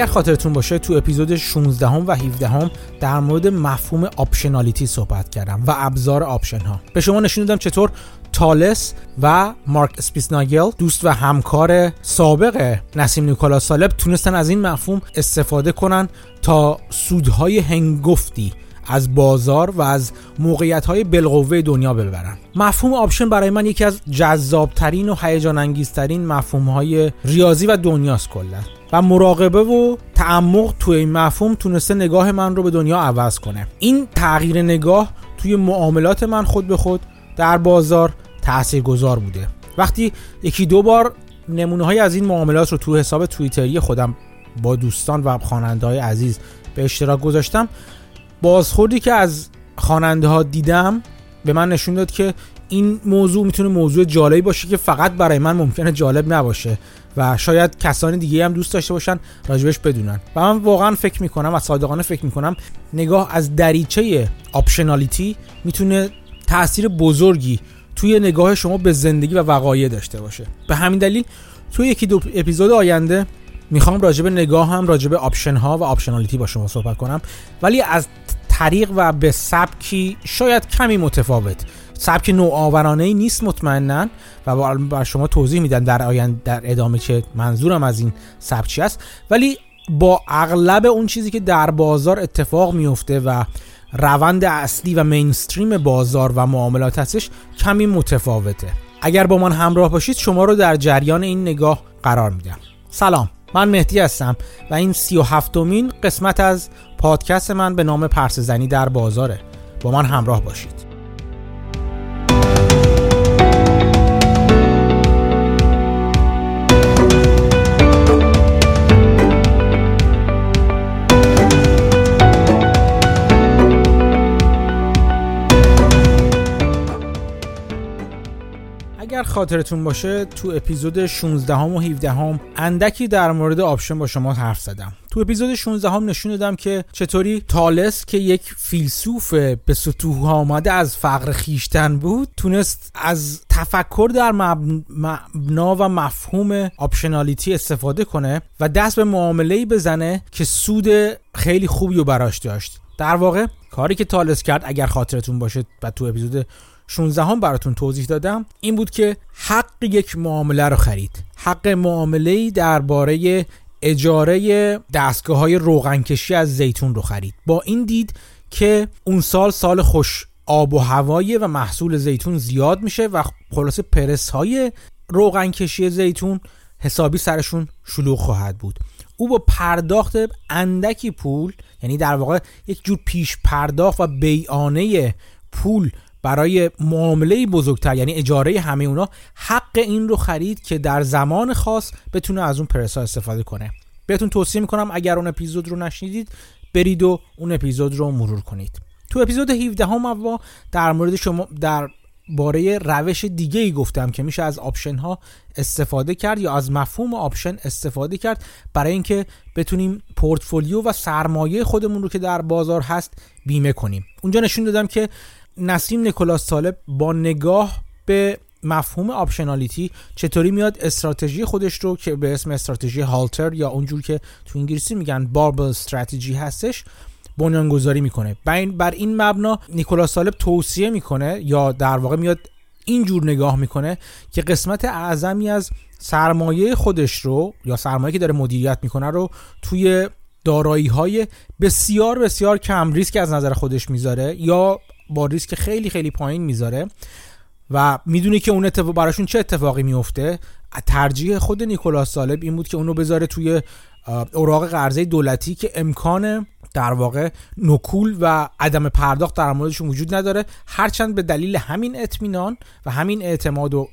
اگر خاطرتون باشه تو اپیزود 16 هم و 17 هم در مورد مفهوم optionality صحبت کردم و ابزار option ها به شما نشون دادم چطور تالس و مارک اسپیتزناگل دوست و همکار سابق نسیم نیکولاس طالب تونستن از این مفهوم استفاده کنن تا سودهای هنگفتی از بازار و از موقعیت های بالقوه دنیا ببرن. مفهوم option برای من یکی از جذابترین و هیجان انگیزترین مفهوم های ریاضی و دنیاست کلا. و مراقبه و تعمق توی این مفهوم تونسته نگاه من رو به دنیا عوض کنه. این تغییر نگاه توی معاملات من خود به خود در بازار گذار بوده. وقتی یکی دو بار نمونه های از این معاملات رو تو حساب توییتری خودم با دوستان و خواننده های عزیز به اشتراک گذاشتم بازخوردی که از خواننده ها دیدم به من نشون داد که این موضوع می‌تونه موضوع جالبی باشه که فقط برای من ممکنه جالب نباشه و شاید کسانی دیگه هم دوست داشته باشن راجبش بدونن. و من واقعا فکر می‌کنم و صادقانه فکر می‌کنم نگاه از دریچه optionality می‌تونه تاثیر بزرگی توی نگاه شما به زندگی و وقایع داشته باشه. به همین دلیل توی یکی دو اپیزود آینده می‌خوام راجب نگاه هم راجب option ها و optionality با شما صحبت کنم. ولی از طریق و به سبکی شاید کمی متفاوت. سبک نوآورانه ای نیست مطمئنا و بر شما توضیح میدن در آینده در ادامه که منظورم از این سبک است. ولی با اغلب اون چیزی که در بازار اتفاق میفته و روند اصلی و مینستریم بازار و معاملات هستش کمی متفاوته. اگر با من همراه باشید شما رو در جریان این نگاه قرار میدم. سلام. من مهدی هستم و این سی و هفتمین قسمت از پادکست من به نام پرس زنی در بازاره. با من همراه باشید. اگر خاطرتون باشه تو اپیزود 16 هم و 17 هم اندکی در مورد option با شما حرف زدم. تو اپیزود 16 هم نشون دادم که چطوری تالس که یک فیلسوف به ستوه آمده از فقر خویشتن بود تونست از تفکر در مبنا و مفهوم optionality استفاده کنه و دست به معامله بزنه که سود خیلی خوبی رو براش داشت. در واقع کاری که تالس کرد اگر خاطرتون باشه و تو اپیزود 16 هم براتون توضیح دادم این بود که حق یک معامله رو خرید. حق معامله درباره اجاره دستگاه های روغنکشی از زیتون رو خرید. با این دید که اون سال سال خوش آب و هوایی و محصول زیتون زیاد میشه و خلاص پرس های روغنکشی زیتون حسابی سرشون شلوغ خواهد بود. او با پرداخت اندکی پول یعنی در واقع یک جور پیش پرداخت و بیانه پول برای معامله بزرگتر یعنی اجاره همه اونا حق این رو خرید که در زمان خاص بتونه از اون پرسا استفاده کنه. بهتون توصیه می‌کنم اگر اون اپیزود رو نشنیدید برید و اون اپیزود رو مرور کنید. تو اپیزود 17 هم اوا در مورد شما در باره روش دیگه ای گفتم که میشه از option ها استفاده کرد یا از مفهوم option استفاده کرد. برای اینکه بتونیم پورتفولیو و سرمایه خودمون رو که در بازار هست بیمه کنیم. اونجا نشون دادم که نسیم نیکولاس طالب با نگاه به مفهوم optionality چطوری میاد استراتژی خودش رو که به اسم استراتژی هالتر یا اونجور که تو انگلیسی میگن barbell strategy هستش بنیانگذاری می‌کنه. بر این مبنا نیکولاس طالب توصیه می‌کنه یا در واقع میاد اینجور نگاه می‌کنه که قسمت اعظمی از سرمایه خودش رو یا سرمایه که داره مدیریت می‌کنه رو توی دارایی های بسیار بسیار کم ریسک از نظر خودش می‌ذاره یا با ریسک خیلی خیلی پایین می‌ذاره و می‌دونی که اون اتفاق براشون چه اتفاقی میفته. ترجیح خود نیکولاس سالب این بود که اونو بذاره توی اوراق قرضه دولتی که امکان در واقع نکول و عدم پرداخت در موردشون وجود نداره. هرچند به دلیل همین اطمینان و همین اعتماد و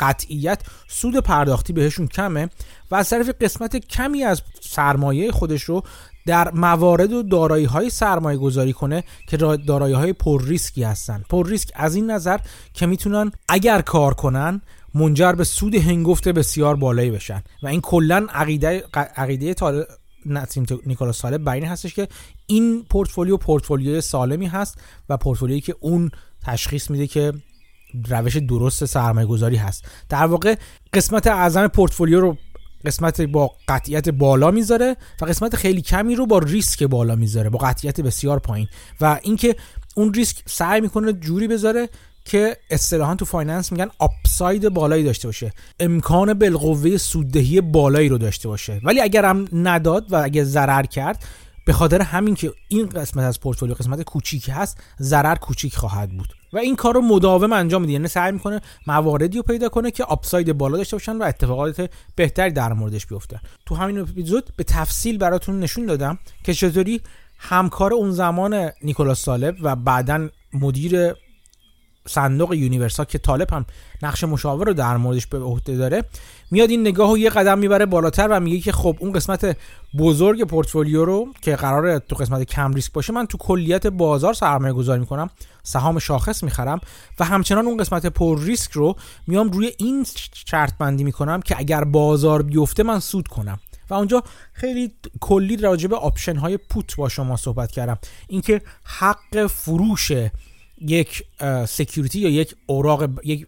قطعیت سود پرداختی بهشون کمه و از طرف قسمت کمی از سرمایه خودش رو در موارد و دارایی های سرمایه گذاری کنه که دارایی های پر ریسکی هستن. پر ریسک از این نظر که می‌تونن اگر کار کنن منجر به سود هنگفت بسیار بالایی بشن. و این کلا عقیده عقیده نسیم نیکولاس سالب بر این هستش که این پورتفولیو پورتفولیوی سالمی هست و پورتفولیویی که اون تشخیص میده که روش درست سرمایه گذاری هست. در واقع قسمت اعظم پورتفولیو رو قسمت با قطعیت بالا می‌ذاره و قسمت خیلی کمی رو با ریسک بالا می‌ذاره با قطعیت بسیار پایین. و اینکه اون ریسک سعی می‌کنه جوری بذاره که اصطلاحا تو finance میگن upside بالایی داشته باشه. امکان بالقوه سوددهی بالایی رو داشته باشه. ولی اگر هم نداد و اگر ضرر کرد به خاطر همین که این قسمت از پورتفولیو قسمت کوچیک هست ضرر کوچیک خواهد بود. و این کار رو مداوم انجام میده. یعنی سعی می‌کنه مواردی رو پیدا کنه که upside بالا داشته باشن و اتفاقات بهتری در موردش بیفته تو همین اپیزود به تفصیل براتون نشون دادم که چطوری همکار اون زمان نیکولاس سالب و بعدا مدیر صندوق یونیورسا که طالب هم نقش مشاور رو در موردش به عهده داره میاد این نگاه رو یه قدم می‌بره بالاتر و میگه که خب اون قسمت بزرگ پورتفولیو رو که قراره تو قسمت کم ریسک باشه من تو کلیت بازار سرمایه گذاری می‌کنم سهام شاخص می‌خرم و همچنان اون قسمت پر ریسک رو میام روی این شرط بندی می‌کنم که اگر بازار بیفته من سود کنم. و اونجا خیلی کلی راجع به option های put با شما صحبت کردم. اینکه حق فروش یک security یا یک اوراق یک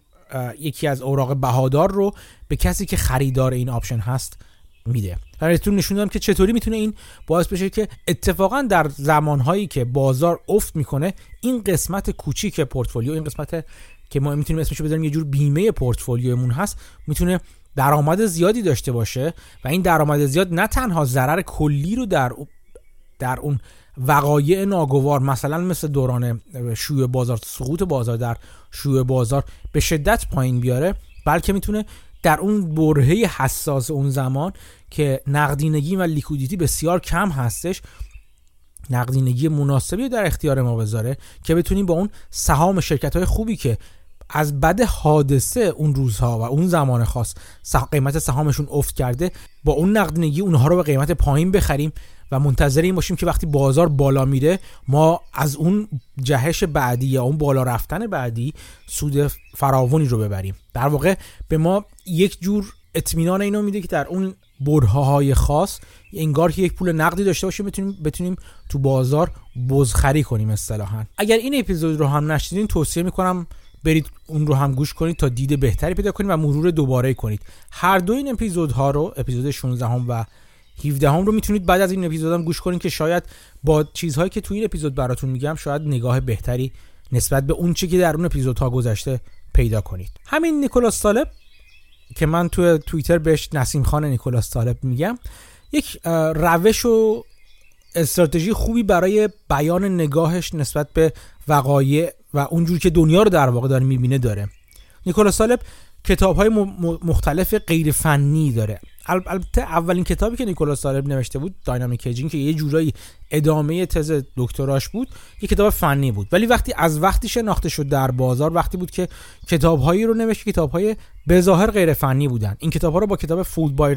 یکی از اوراق بهادار رو به کسی که خریدار این option هست میده. و بهتون نشون دادم که چطوری می‌تونه این باعث بشه که اتفاقا در زمانهایی که بازار افت می‌کنه این قسمت کوچیک پورتفولیو این قسمت که ما می‌تونیم اسمش رو بذاریم یه جور بیمه پورتفولیومون هست می‌تونه درآمد زیادی داشته باشه و این درآمد زیاد نه تنها ضرر کلی رو در در اون وقایع ناگوار مثلا مثل دوران شیوع بازار سقوط بازار در شیوع بازار به شدت پایین بیاره بلکه می‌تونه در اون برهه حساس اون زمان که نقدینگی و لیکودیتی بسیار کم هستش نقدینگی مناسبی در اختیار ما بذاره که بتونیم با اون سهام شرکت های خوبی که از بد حادثه اون روزها و اون زمان خاص قیمت سهامشون افت کرده با اون نقدینگی اونها رو به قیمت پایین بخریم. و منتظر این باشیم که وقتی بازار بالا میره ما از اون جهش بعدی یا اون بالا رفتن بعدی سود فراوانی رو ببریم. در واقع به ما یک جور اطمینان اینو میده که در اون برهه خاص انگار که یک پول نقدی داشته باشیم بتونیم بتونیم تو بازار بزخری کنیم اصطلاحا. اگر این اپیزود رو هم نشدین توصیه می‌کنم برید اون رو هم گوش کنید تا دید بهتری پیدا کنید و مرور دوباره کنید. هر دو این اپیزودها رو اپیزود 16 هم و 17 هم رو می‌تونید بعد از این اپیزودم گوش کنید که شاید با چیزهایی که تو این اپیزود براتون میگم شاید نگاه بهتری نسبت به اون چی که در اون اپیزودها گذشته پیدا کنید. همین نیکولاس طالب که من تو توییتر بهش نسیم خان نیکولاس طالب میگم یک روش و استراتژی خوبی برای بیان نگاهش نسبت به وقایع و اونجور که دنیا رو در واقع داره می‌بینه داره. نیکولاس طالب کتاب های مختلف غیر فنی داره. البته اولین کتابی که نیکولاس طالب نوشته بود داینامیک هجینگ که یه جورایی ادامه تز دکتراش بود یه کتاب فنی بود. ولی وقتی از وقتی شناخته شد در بازار وقتی بود که کتابهایی رو نوشت کتابهای به ظاهر غیر فنی بودن. این کتاب ها رو با کتاب Fooled by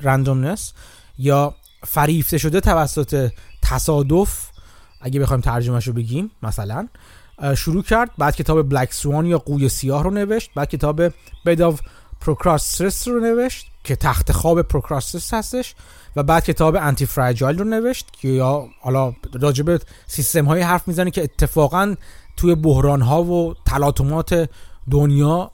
Randomness یا فریفته شده توسط تصادف اگه بخوایم ترجمهش رو بگیم مثلا شروع کرد. بعد کتاب Black Swan یا قوی سیاه رو نوشت. بعد کتاب Bed of Procrustes رو نوشت. که تخت خواب پروکراسترس هستش و بعد کتاب Antifragile رو نوشت که یا حالا راجب سیستم های حرف می‌زنه که اتفاقا توی بحران ها و تلاطمات دنیا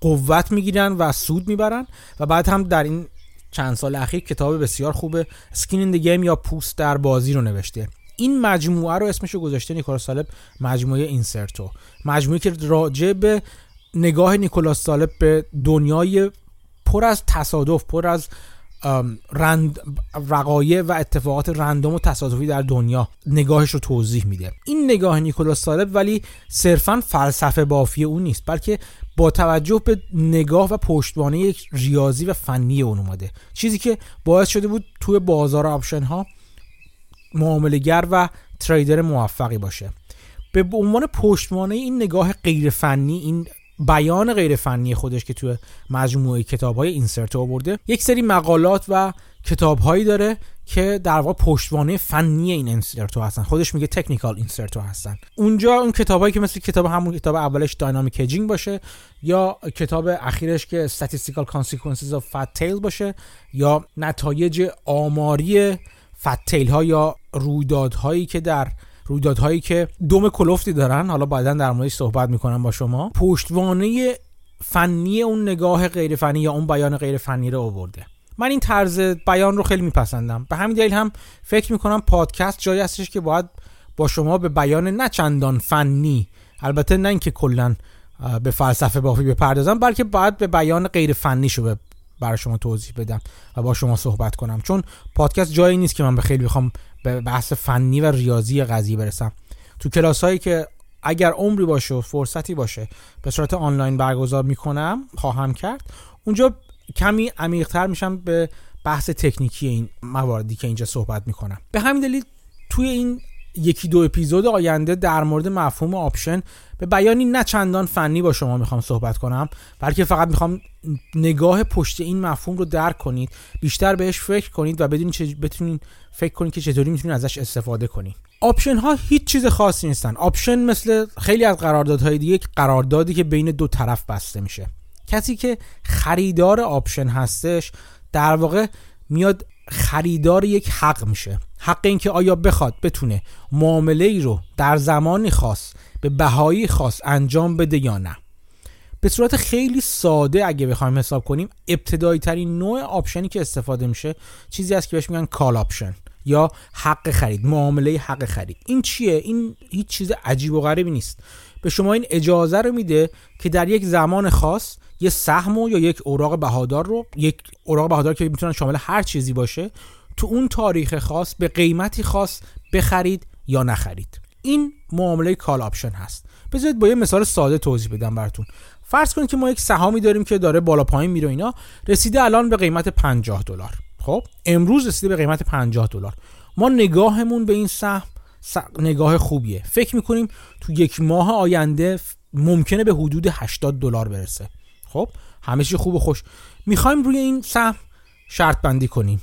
قوت می‌گیرن و سود می‌برن و بعد هم در این چند سال اخیر کتاب بسیار خوبه سکین این گیم یا پوست در بازی رو نوشته. این مجموعه رو اسمش رو گذاشته نیکولاس سالب مجموعه اینسرتو. مجموعه که راجع به نگاه نیکولاس سالب به دنیای پر از تصادف پر از رند وقایع و اتفاقات رندوم و تصادفی در دنیا نگاهش رو توضیح میده. این نگاه نیکولاس سالب ولی صرفا فلسفه بافی اون نیست بلکه با توجه به نگاه و پشتوانه یک ریاضی و فنی اون اومده. چیزی که باعث شده بود توی بازار option ها معاملگر و trader موفقی باشه. به عنوان پشتوانه این نگاه غیر فنی این بیان غیر فنی خودش که توی مجموعه کتاب های Incerto آورده یک سری مقالات و کتاب هایی داره که در واقع پشتوانه فنی این Incerto هستن. خودش میگه Technical Incerto هستن. اونجا اون کتابایی که مثل کتاب همون کتاب اولش Dynamic Hedging باشه یا کتاب اخیرش که statistical consequences of fat tail باشه یا نتایج آماری فتیل ها یا رویدادهایی که در رویدادهایی که دم کلفتی دارن حالا بعدا در موردش صحبت می‌کنم با شما پشتوانه فنی اون نگاه غیر فنی یا اون بیان غیر فنی رو آورده. من این طرز بیان رو خیلی میپسندم. به همین دلیل هم فکر می‌کنم پادکست جایی هستش که باید با شما به بیان نه چندان فنی البته نه اینکه کلا به فلسفه بافی بپردازم بلکه باید به بیان غیر فنی شو برای شما توضیح بدم و با شما صحبت کنم. چون پادکست جایی نیست که من به خیلی بخوام به بحث فنی و ریاضی قضیه برسم. تو کلاس هایی که اگر عمری باشه و فرصتی باشه به صورت آنلاین برگزار می‌کنم خواهم کرد اونجا کمی عمیقتر میشم به بحث تکنیکی این مواردی که اینجا صحبت می‌کنم. به همین دلیل توی این یکی دو اپیزود آینده در مورد مفهوم option به بیانی نه چندان فنی با شما می‌خوام صحبت کنم بلکه فقط می‌خوام نگاه پشت این مفهوم رو درک کنید بیشتر بهش فکر کنید و بدونید چه بتونید فکر کنید که چطوری می‌تونید ازش استفاده کنید. option ها هیچ چیز خاصی نیستن. option مثل خیلی از قراردادهای دیگه قراردادی که بین دو طرف بسته میشه. کسی که خریدار option هستش در واقع میاد خریدار یک حق میشه. حق اینکه آیا بخواد بتونه معامله ای رو در زمانی خاص به بهایی خاص انجام بده یا نه. به صورت خیلی ساده اگه بخوایم حساب کنیم ابتدایی ترین نوع option ی که استفاده میشه چیزی است که بهش میگن call option یا حق خرید معامله حق خرید. این چیه؟ این هیچ چیز عجیب و غریبی نیست. به شما این اجازه رو میده که در یک زمان خاص یه سهم یا یک اوراق بهادار رو یک اوراق بهادار که می‌تونن شامل هر چیزی باشه تو اون تاریخ خاص به قیمتی خاص بخرید یا نخرید. این معامله call option هست. بذارید با یه مثال ساده توضیح بدم براتون. فرض کنید که ما یک سهامی داریم که داره بالا پایین میره اینا رسیده الان به قیمت 50 دلار. خب؟ امروز رسیده به قیمت 50 دلار. ما نگاهمون به این سهم نگاه خوبیه. فکر می‌کنیم تو یک ماه آینده ممکنه به حدود 80 دلار برسه. خب؟ همه چی خوب و خوش. می‌خوایم روی این سهم شرط بندی کنیم.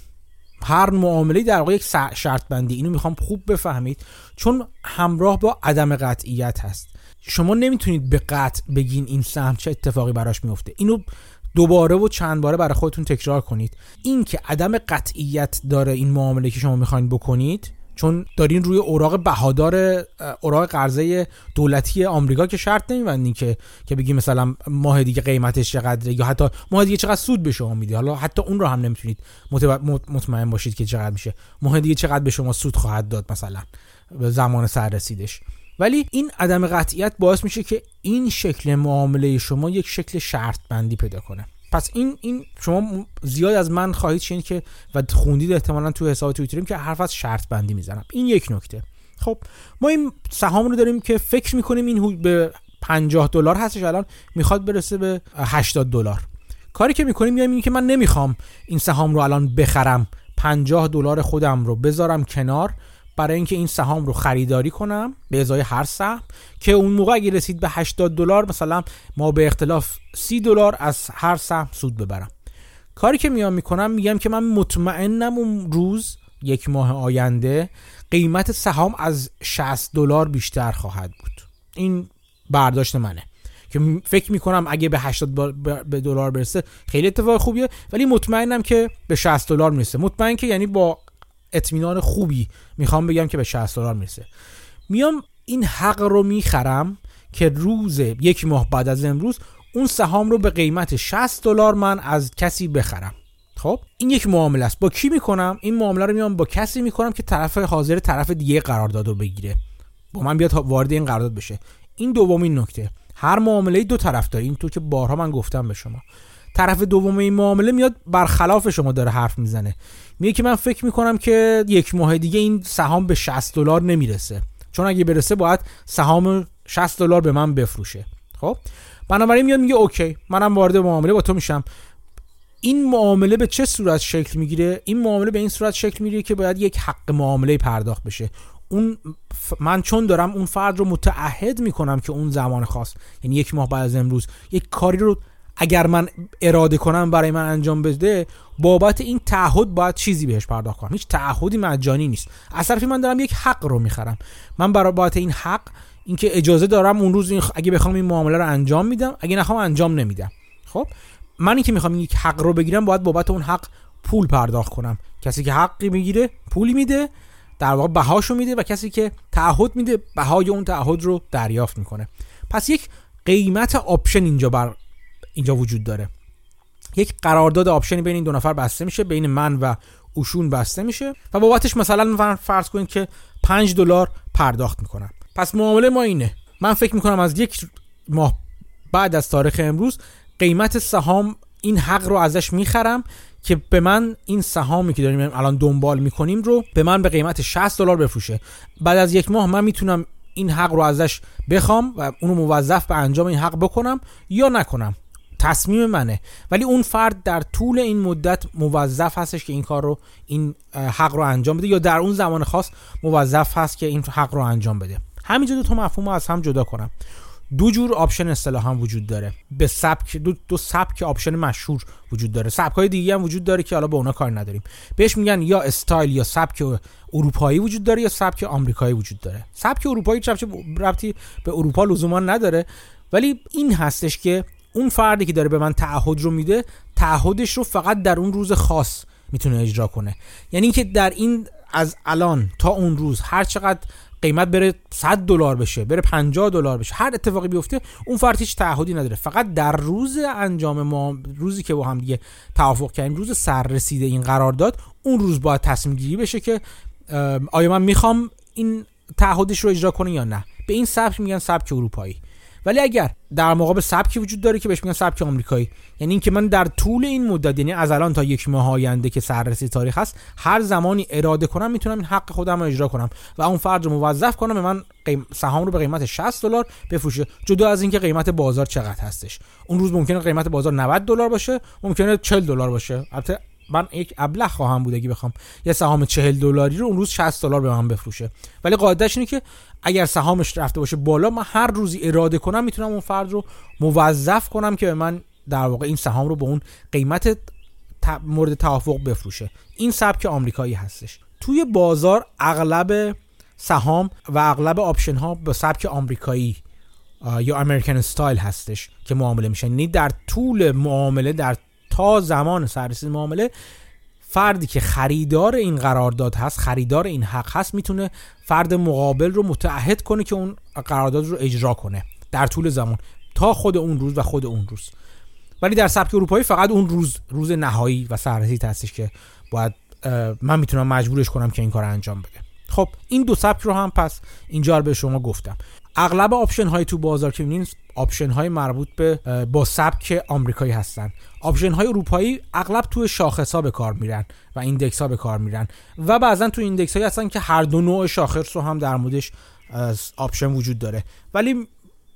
هر معامله در واقع یک شرط بندی اینو می‌خوام خوب بفهمید. چون همراه با عدم قطعیت هست. شما نمی‌تونید به قطع بگین این سهم چه اتفاقی براش میفته. اینو دوباره و چند باره برای خودتون تکرار کنید. این که عدم قطعیت داره این معامله که شما می‌خواین بکنید چون دارین روی اوراق بهادار اوراق قرضه دولتی آمریکا که شرط نمیبندین که که بگی مثلا ماه دیگه قیمتش چقدره یا حتی ماه دیگه چقدر سود به شما میده. حالا حتی اون رو هم نمی‌تونید مطمئن باشید که چقدر میشه. ماه دیگه چقدر به شما سود خواهد داد مثلا به زمان سررسیدش. ولی این عدم قطعیت باعث میشه که این شکل معامله شما یک شکل شرط بندی پیدا کنه. پس این این شما زیاد از من خواهید شنید که و خوندید احتمالا تو حساب توییتریم که حرف از شرط بندی می‌زنم. این یک نکته. خب ما این سهام رو داریم که فکر می‌کنیم این به 50 دلار هستش الان می‌خواد برسه به 80 دلار. کاری که می‌کنیم میگم این که من نمی‌خوام این سهام رو الان بخرم. 50 دلار خودم رو بذارم کنار. برای اینکه این سهام رو خریداری کنم به ازای هر سهم که اون موقع اگه رسید به 80 دلار مثلا ما به اختلاف 30 دلار از هر سهم سود ببرم. کاری که میام می‌کنم میگم که من مطمئنم اون روز یک ماه آینده قیمت سهام از 60 دلار بیشتر خواهد بود. این برداشت منه. که فکر می‌کنم اگه به 80 به دلار برسه خیلی اتفاق خوبیه ولی مطمئنم که به 60 دلار می‌رسه. مطمئن که یعنی با اطمینان خوبی می‌خوام بگم که به 60 دلار می‌رسه. میام این حق رو می‌خرم که روز یک ماه بعد از امروز اون سهام رو به قیمت 60 دلار من از کسی بخرم. خب؟ این یک معامله است. با کی می‌کنم؟ این معامله رو میام با کسی می‌کنم که طرف حاضر طرف دیگه قرارداد رو بگیره. با من بیاد وارد این قرارداد بشه. این دومین نکته. هر معامله دو طرف داره. این تو که بارها من گفتم به شما. طرف دوم این معامله میاد برخلاف شما داره حرف می‌زنه. میگه که من فکر می‌کنم که یک ماه دیگه این سهام به 60 دلار نمی‌رسه. چون اگه برسه باید سهام 60 دلار به من بفروشه. خب؟ بنابراین میاد میگه اوکی منم وارد معامله با تو میشم. این معامله به چه صورت شکل می‌گیره؟ این معامله به این صورت شکل می‌گیره که باید یک حق معامله پرداخت بشه. اون من چون دارم اون فرد رو متعهد می‌کنم که اون زمان خاص یعنی یک ماه بعد از امروز یک کاری رو اگر من اراده کنم برای من انجام بده بابت این تعهد باید چیزی بهش پرداخت کنم. هیچ تعهدی مجانی نیست. از طرفی من دارم یک حق رو می‌خرم. من برای بابت این حق اینکه اجازه دارم اون روز اگه بخوام این معامله رو انجام میدم اگه نخوام انجام نمیدم. خب؟ من اینکه می‌خوام یک حق رو بگیرم باید بابت اون حق پول پرداخت کنم. کسی که حقی می‌گیره پولی میده در واقع بهاشو میده و کسی که تعهد میده بهای اون تعهد رو دریافت می‌کنه. پس یک قیمت option اینجا بر اینجا وجود داره. یک قرارداد option ی بین این دو نفر بسته میشه بین من و اوشون بسته میشه و بابتش مثلا فرض کنید که 5 دلار پرداخت می‌کنم. پس معامله ما اینه. من فکر می‌کنم از یک ماه بعد از تاریخ امروز قیمت سهام این حق رو ازش می‌خرم که به من این سهامی که داریم الان دنبال می‌کنیم رو به من به قیمت 60 دلار بفروشه. بعد از یک ماه من می‌تونم این حق رو ازش بخوام و اونو موظف به انجام این حق بکنم یا نکنم. تصمیم منه. ولی اون فرد در طول این مدت موظف هستش که این کار رو این حق رو انجام بده یا در اون زمان خاص موظف هست که این حق رو انجام بده. همینجا دو تا مفهوم رو از هم جدا کنم. دو جور option اصطلاح هم وجود داره. به سبک دو, دو سبک option مشهور وجود داره. سبک های دیگه هم وجود داره که حالا به اونا کار نداریم. بهش میگن یا استایل یا سبک اروپایی وجود داره یا سبک آمریکایی وجود داره. سبک اروپایی چه ربطی به اروپا لزوما نداره. ولی این هستش که اون فردی که داره به من تعهد رو میده تعهدش رو فقط در اون روز خاص می‌تونه اجرا کنه. یعنی که در این از الان تا اون روز هر چقدر قیمت بره 100 دلار بشه بره 50 دلار بشه هر اتفاقی بیفته اون فرد هیچ تعهدی نداره. فقط در روز انجام ما روزی که با هم دیگه توافق کردیم روز سررسیده این قرارداد اون روز باید تصمیم گیری بشه که آیا من می‌خوام این تعهدش رو اجرا کنه یا نه. به این سبک میگن سبک اروپایی. ولی اگر در مقابل سبکی وجود داره که بهش میگن سبک آمریکایی یعنی اینکه من در طول این مدت یعنی از الان تا یک ماه آینده که سررسی تاریخ هست هر زمانی اراده کنم می‌تونم این حق خودم رو اجرا کنم و اون فرد رو موظف کنم به من. سهام رو به قیمت 60 دلار بفروشه جدا از اینکه قیمت بازار چقدر هستش اون روز ممکنه قیمت بازار 90 دلار باشه ممکنه 40 دلار باشه البته من یک ابله خواهم بود اگه بخوام یه سهام 40 دلاری رو اون روز 60 دلار به من بفروشه ولی قاعدش اینه که اگر سهامش رفته باشه بالا من هر روزی اراده کنم می‌تونم اون فرد رو موظف کنم که به من در واقع این سهام رو به اون قیمت مورد توافق بفروشه. این سبک آمریکایی هستش. توی بازار اغلب سهام و اغلب option ها به سبک آمریکایی یا American style هستش که معامله میشن. یعنی در طول معامله در تا زمان سررسید معامله فردی که خریدار این قرارداد هست خریدار این حق هست می‌تونه فرد مقابل رو متعهد کنه که اون قرارداد رو اجرا کنه در طول زمان تا خود اون روز و خود اون روز. ولی در سبک اروپایی فقط اون روز روز نهایی و سررسید هستش که باید من می‌تونم مجبورش کنم که این کار انجام بده. خب این دو سبک رو هم پس اینجا به شما گفتم. اغلب option های تو بازار که می‌بینین option های مربوط به با سبک آمریکایی هستن. option های اروپایی اغلب تو شاخص ها به کار میرن و index ها به کار میرن و بعضا تو index هایی هستن که هر دو نوع شاخص رو هم در موردش option وجود داره. ولی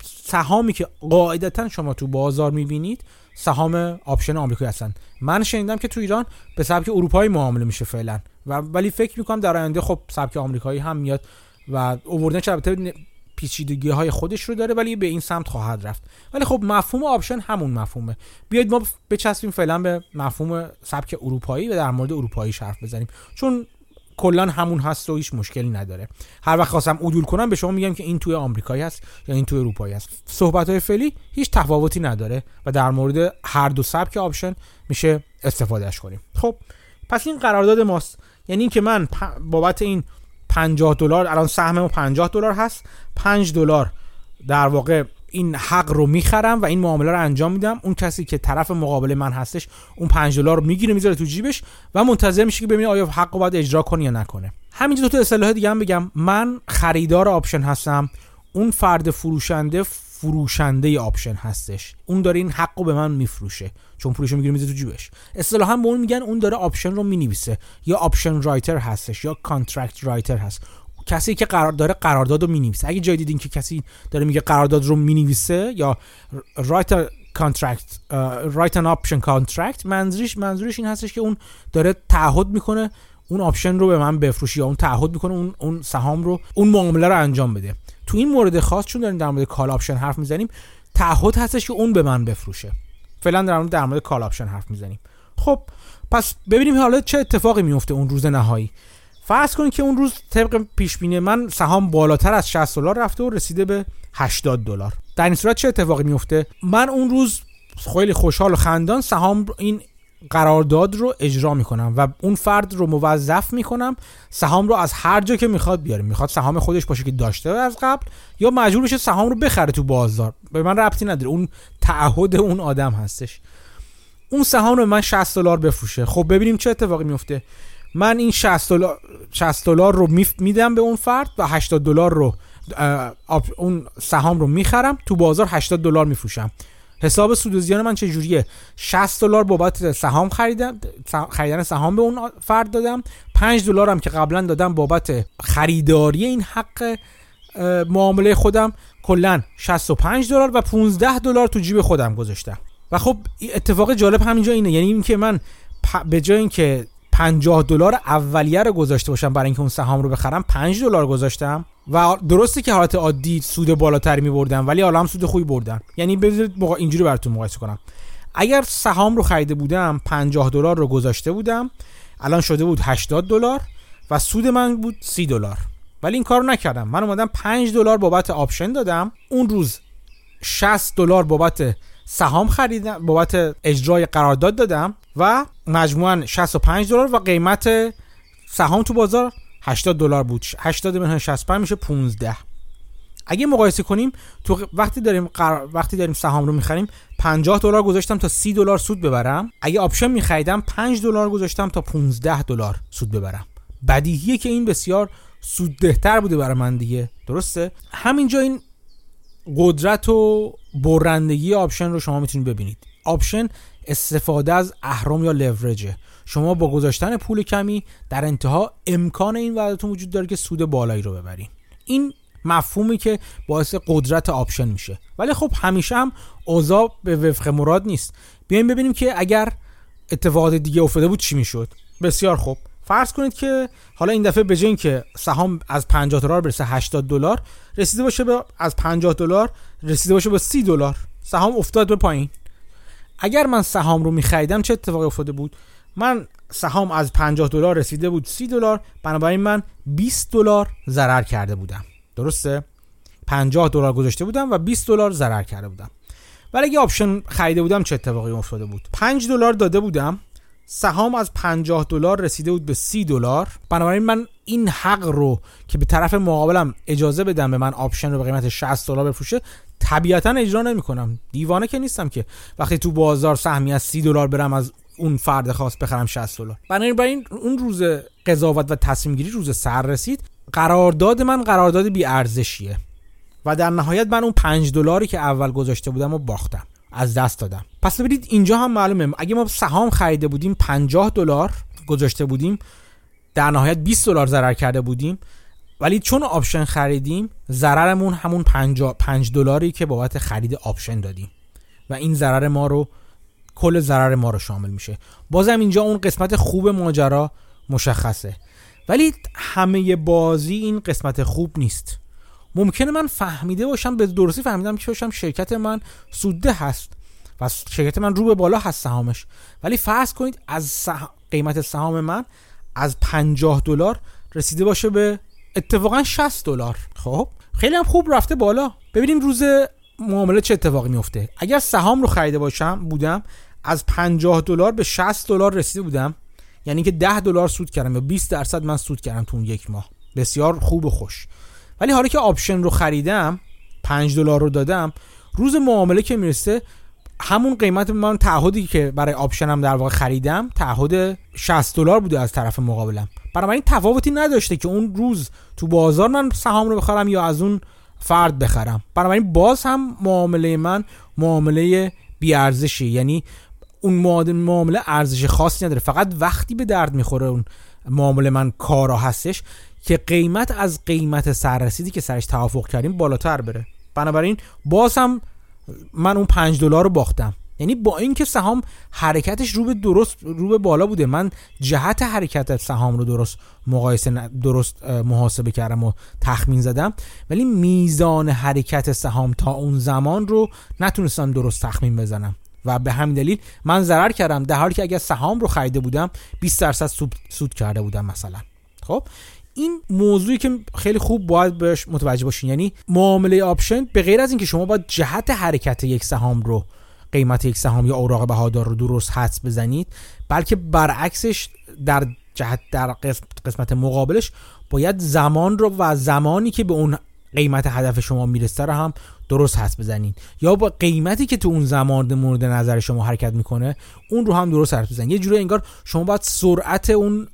سهامی که قاعدتا شما تو بازار می‌بینید سهام option آمریکایی هستن. من شنیدم که تو ایران به سبک اروپایی معامله میشه فعلا و ولی فکر می‌کنم در آینده خب سبک آمریکایی هم میاد و اووردن البته پیچیدگی های خودش رو داره ولی به این سمت خواهد رفت. ولی خب مفهوم option همون مفهومه. بیاید ما بچسبیم فعلا به مفهوم سبک اروپایی و در مورد اروپایی حرف بزنیم. چون کلا همون هست و هیچ مشکلی نداره. هر وقت خواستم عدول کنم به شما میگم که این توی آمریکایی هست یا این توی اروپایی هست. صحبت های فعلی هیچ تفاوتی نداره و در مورد هر دو سبک option میشه استفادهش کنیم. خب پس این قرارداد ماست. یعنی اینکه من بابت این 50 دلار الان سهم 50 دلار هست. 5 دلار در واقع این حق رو می‌خرم و این معامله رو انجام میدم. اون کسی که طرف مقابل من هستش اون 5 دلار رو می‌گیره می‌ذاره تو جیبش و منتظر میشه که ببینه آیا حق رو باید اجرا کنه یا نکنه. همینجا دو تا اصطلاح دیگه هم بگم. من خریدار option هستم. اون فرد فروشنده فروشنده option هستش. اون داره این حق به من میفروشه. چون پولش می‌گیره می‌ذاره تو جیبش. اصطلاحا به اون میگن اون داره option رو می‌نویسه. یا option writer هستش یا contract writer هست. کسی که قرار داره قرارداد رو می‌نویسه. اگه جای دیدین که کسی داره میگه قرارداد رو می‌نویسه یا write a contract write an option contract منظورش منظورش این هستش که اون داره تعهد می‌کنه اون option رو به من بفروشه یا اون تعهد می‌کنه اون اون سهام رو اون معامله رو انجام بده. تو این مورد خاص چون داریم در مورد call option حرف می‌زنیم تعهد هستش که اون به من بفروشه. فعلا در مورد در مورد call option حرف می‌زنیم. خب پس ببینیم حالا چه اتفاقی میفته اون روز نهایی. فرض کنید که اون روز طبق پیش بینی من سهام بالاتر از 60 دلار رفته و رسیده به 80 دلار. در این صورت چه اتفاقی میفته من اون روز خیلی خوشحال و خندان سهام این قرارداد رو اجرا می‌کنم و اون فرد رو موظف می‌کنم سهام رو از هر جا که می‌خواد بیاره. می‌خواد سهام خودش باشه که داشته از قبل یا مجبور بشه سهام رو بخره تو بازار. به من ربطی نداره. اون تعهد اون آدم هستش. اون سهام رو من 60 دلار بفروشه. خب ببینیم چه اتفاقی میفته من این 60 دلار 60 دلار رو میدم به اون فرد و 80 دلار رو اون سهام رو می‌خرم. تو بازار 80 دلار میفروشم. حساب سود و زیان من چه جوریه 60 دلار بابت سهام خریدم خریدن سهام به اون فرد دادم. 5 دلارم که قبلا دادم بابت خریداری این حق معامله خودم. کلا 65 دلار و 15 دلار تو جیب خودم گذاشتم. و خب اتفاق جالب همینجا اینه. یعنی اینکه من به جای اینکه 50 دلار اولیه رو گذاشته باشم برای اینکه اون سهام رو بخرم. 5 دلار گذاشتم. و درسته که حالت عادی سود بالاتری می بردم ولی حالا هم سود خوبی بردم یعنی بذارید اینجوری براتون مقایسه کنم. اگر سهام رو خریده بودم 50 دلار رو گذاشته بودم. الان شده بود 80 دلار و سود من بود 30 دلار. ولی این کارو نکردم. من اومدم 5 دلار بابت option دادم. اون روز 60 دلار بابت سهام خریدم بابت اجرای قرارداد دادم و مجموعا 65 دلار و قیمت سهام تو بازار 80 دلار بود. 80 منهای 65 میشه 15 اگه مقایسه کنیم تو وقتی داریم وقتی داریم سهام رو می‌خریم 50 دلار گذاشتم تا 30 دلار سود ببرم. اگه option میخریدم 5 دلار گذاشتم تا 15 دلار سود ببرم. بدیهیه که این بسیار سوددهتر بوده برای من دیگه. درسته؟ همینجا این قدرت و برندگی option رو شما می‌تونید ببینید. option استفاده از اهرم یا لورجه. شما با گذاشتن پول کمی در انتها امکان این براتون وجود داره که سود بالایی رو ببرین این مفهومی که باعث قدرت option میشه. ولی خب همیشه هم اوضاع به وفق مراد نیست. بیایم ببینیم که اگر اتفاقات دیگه افتاده بود چی می‌شد؟ بسیار خوب. فرض کنید که حالا این دفعه به جای اینکه سهام از 50 دلار برسه 80 دلار رسیده باشه به از 50 دلار رسیده باشه به 30 دلار. سهام افتاد به پایین. اگر من سهام رو میخریدم چه اتفاقی افتاده بود؟ من سهام از 50 دلار رسیده بود 30 دلار بنابراین من 20 دلار ضرر کرده بودم. درسته؟ 50 دلار گذاشته بودم و 20 دلار ضرر کرده بودم. ولی اگه option خریده بودم چه اتفاقی افتاده بود؟ 5 دلار داده بودم. سهام از 50 دلار رسیده بود به 30 دلار. بنابراین من این حق رو که به طرف مقابلم اجازه بدم به من option رو به قیمت 60 دلار بفروشه طبیعتا اجرا نمی‌کنم. دیوانه که نیستم که وقتی تو بازار سهمی از 30 دلار برم از اون فرد خاص بخرم 60 دلار. بنابراین اون روز قضاوت و تصمیم گیری روز سر رسید. قرارداد من قرارداد بی ارزشیه و در نهایت من اون 5 دلاری که اول گذاشته بودم و باختم. از دست دادم. پس ببینید اینجا هم معلومه. اگه ما سهام خریده بودیم 50 دلار گذاشته بودیم در نهایت 20 دلار ضرر کرده بودیم. ولی چون option خریدیم ضررمون همون 5 دلاری که بابت خرید option دادیم. و این ضرر ما رو کل ضرر ما رو شامل میشه. بازم اینجا اون قسمت خوب ماجرا مشخصه. ولی همه بازی این قسمت خوب نیست. ممکنه من فهمیده باشم به درستی فهمیدم که باشم شرکت من سوده هست و شرکت من رو به بالا هست سهامش. ولی فرض کنید از قیمت سهام من از 50 دلار رسیده باشه به اتفاقا 60 دلار. خب؟ خیلی هم خوب رفته بالا. ببینیم روز معامله چه اتفاقی میفته. اگر سهام رو خریده باشم بودم از 50 دلار به 60 دلار رسیده بودم. یعنی که 10 دلار سود کردم یا 20 درصد من سود کردم تو اون یک ماه. بسیار خوب و خوش. ولی حالا که option رو خریدم 5 دلار رو دادم روز معامله که می‌رسه همون قیمت من تعهدی که برای option م در واقع خریدم تعهد 60 دلار بوده از طرف مقابلم. این تفاوتی نداشته که اون روز تو بازار من سهام رو بخرم یا از اون فرد بخرم. این باز هم معامله من معامله بیارزشی یعنی اون معامله ارزش خاصی نداره. فقط وقتی به درد می‌خوره اون معامله من کارا هستش که قیمت از قیمت سررسیدی که سرش توافق کردیم بالاتر بره. بنابراین باز هم من اون پنج دلار رو باختم. یعنی با اینکه سهام حرکتش رو به درست رو به بالا بوده. من جهت حرکت سهام رو درست مقایسه درست محاسبه کردم و تخمین زدم. ولی میزان حرکت سهام تا اون زمان رو نتونستم درست تخمین بزنم. و به همین دلیل من ضرر کردم در حالی که اگر سهام رو خریده بودم 20 درصد سود کرده بودم مثلا. خب؟ این موضوعی که خیلی خوب باید بهش متوجه باشین. یعنی معامله آپشن به غیر از اینکه شما باید جهت حرکت یک سهام رو قیمت یک سهام یا اوراق بهادار رو درست حدس بزنید بلکه برعکسش در جهت در قسمت مقابلش باید زمان رو و زمانی که به اون قیمت هدف شما می‌رسه رو هم درست حس بزنین یا با قیمتی که تو اون زمان مورد نظر شما حرکت می‌کنه اون رو هم درست حس بزنین یه جوری انگار شما باید سرعت اون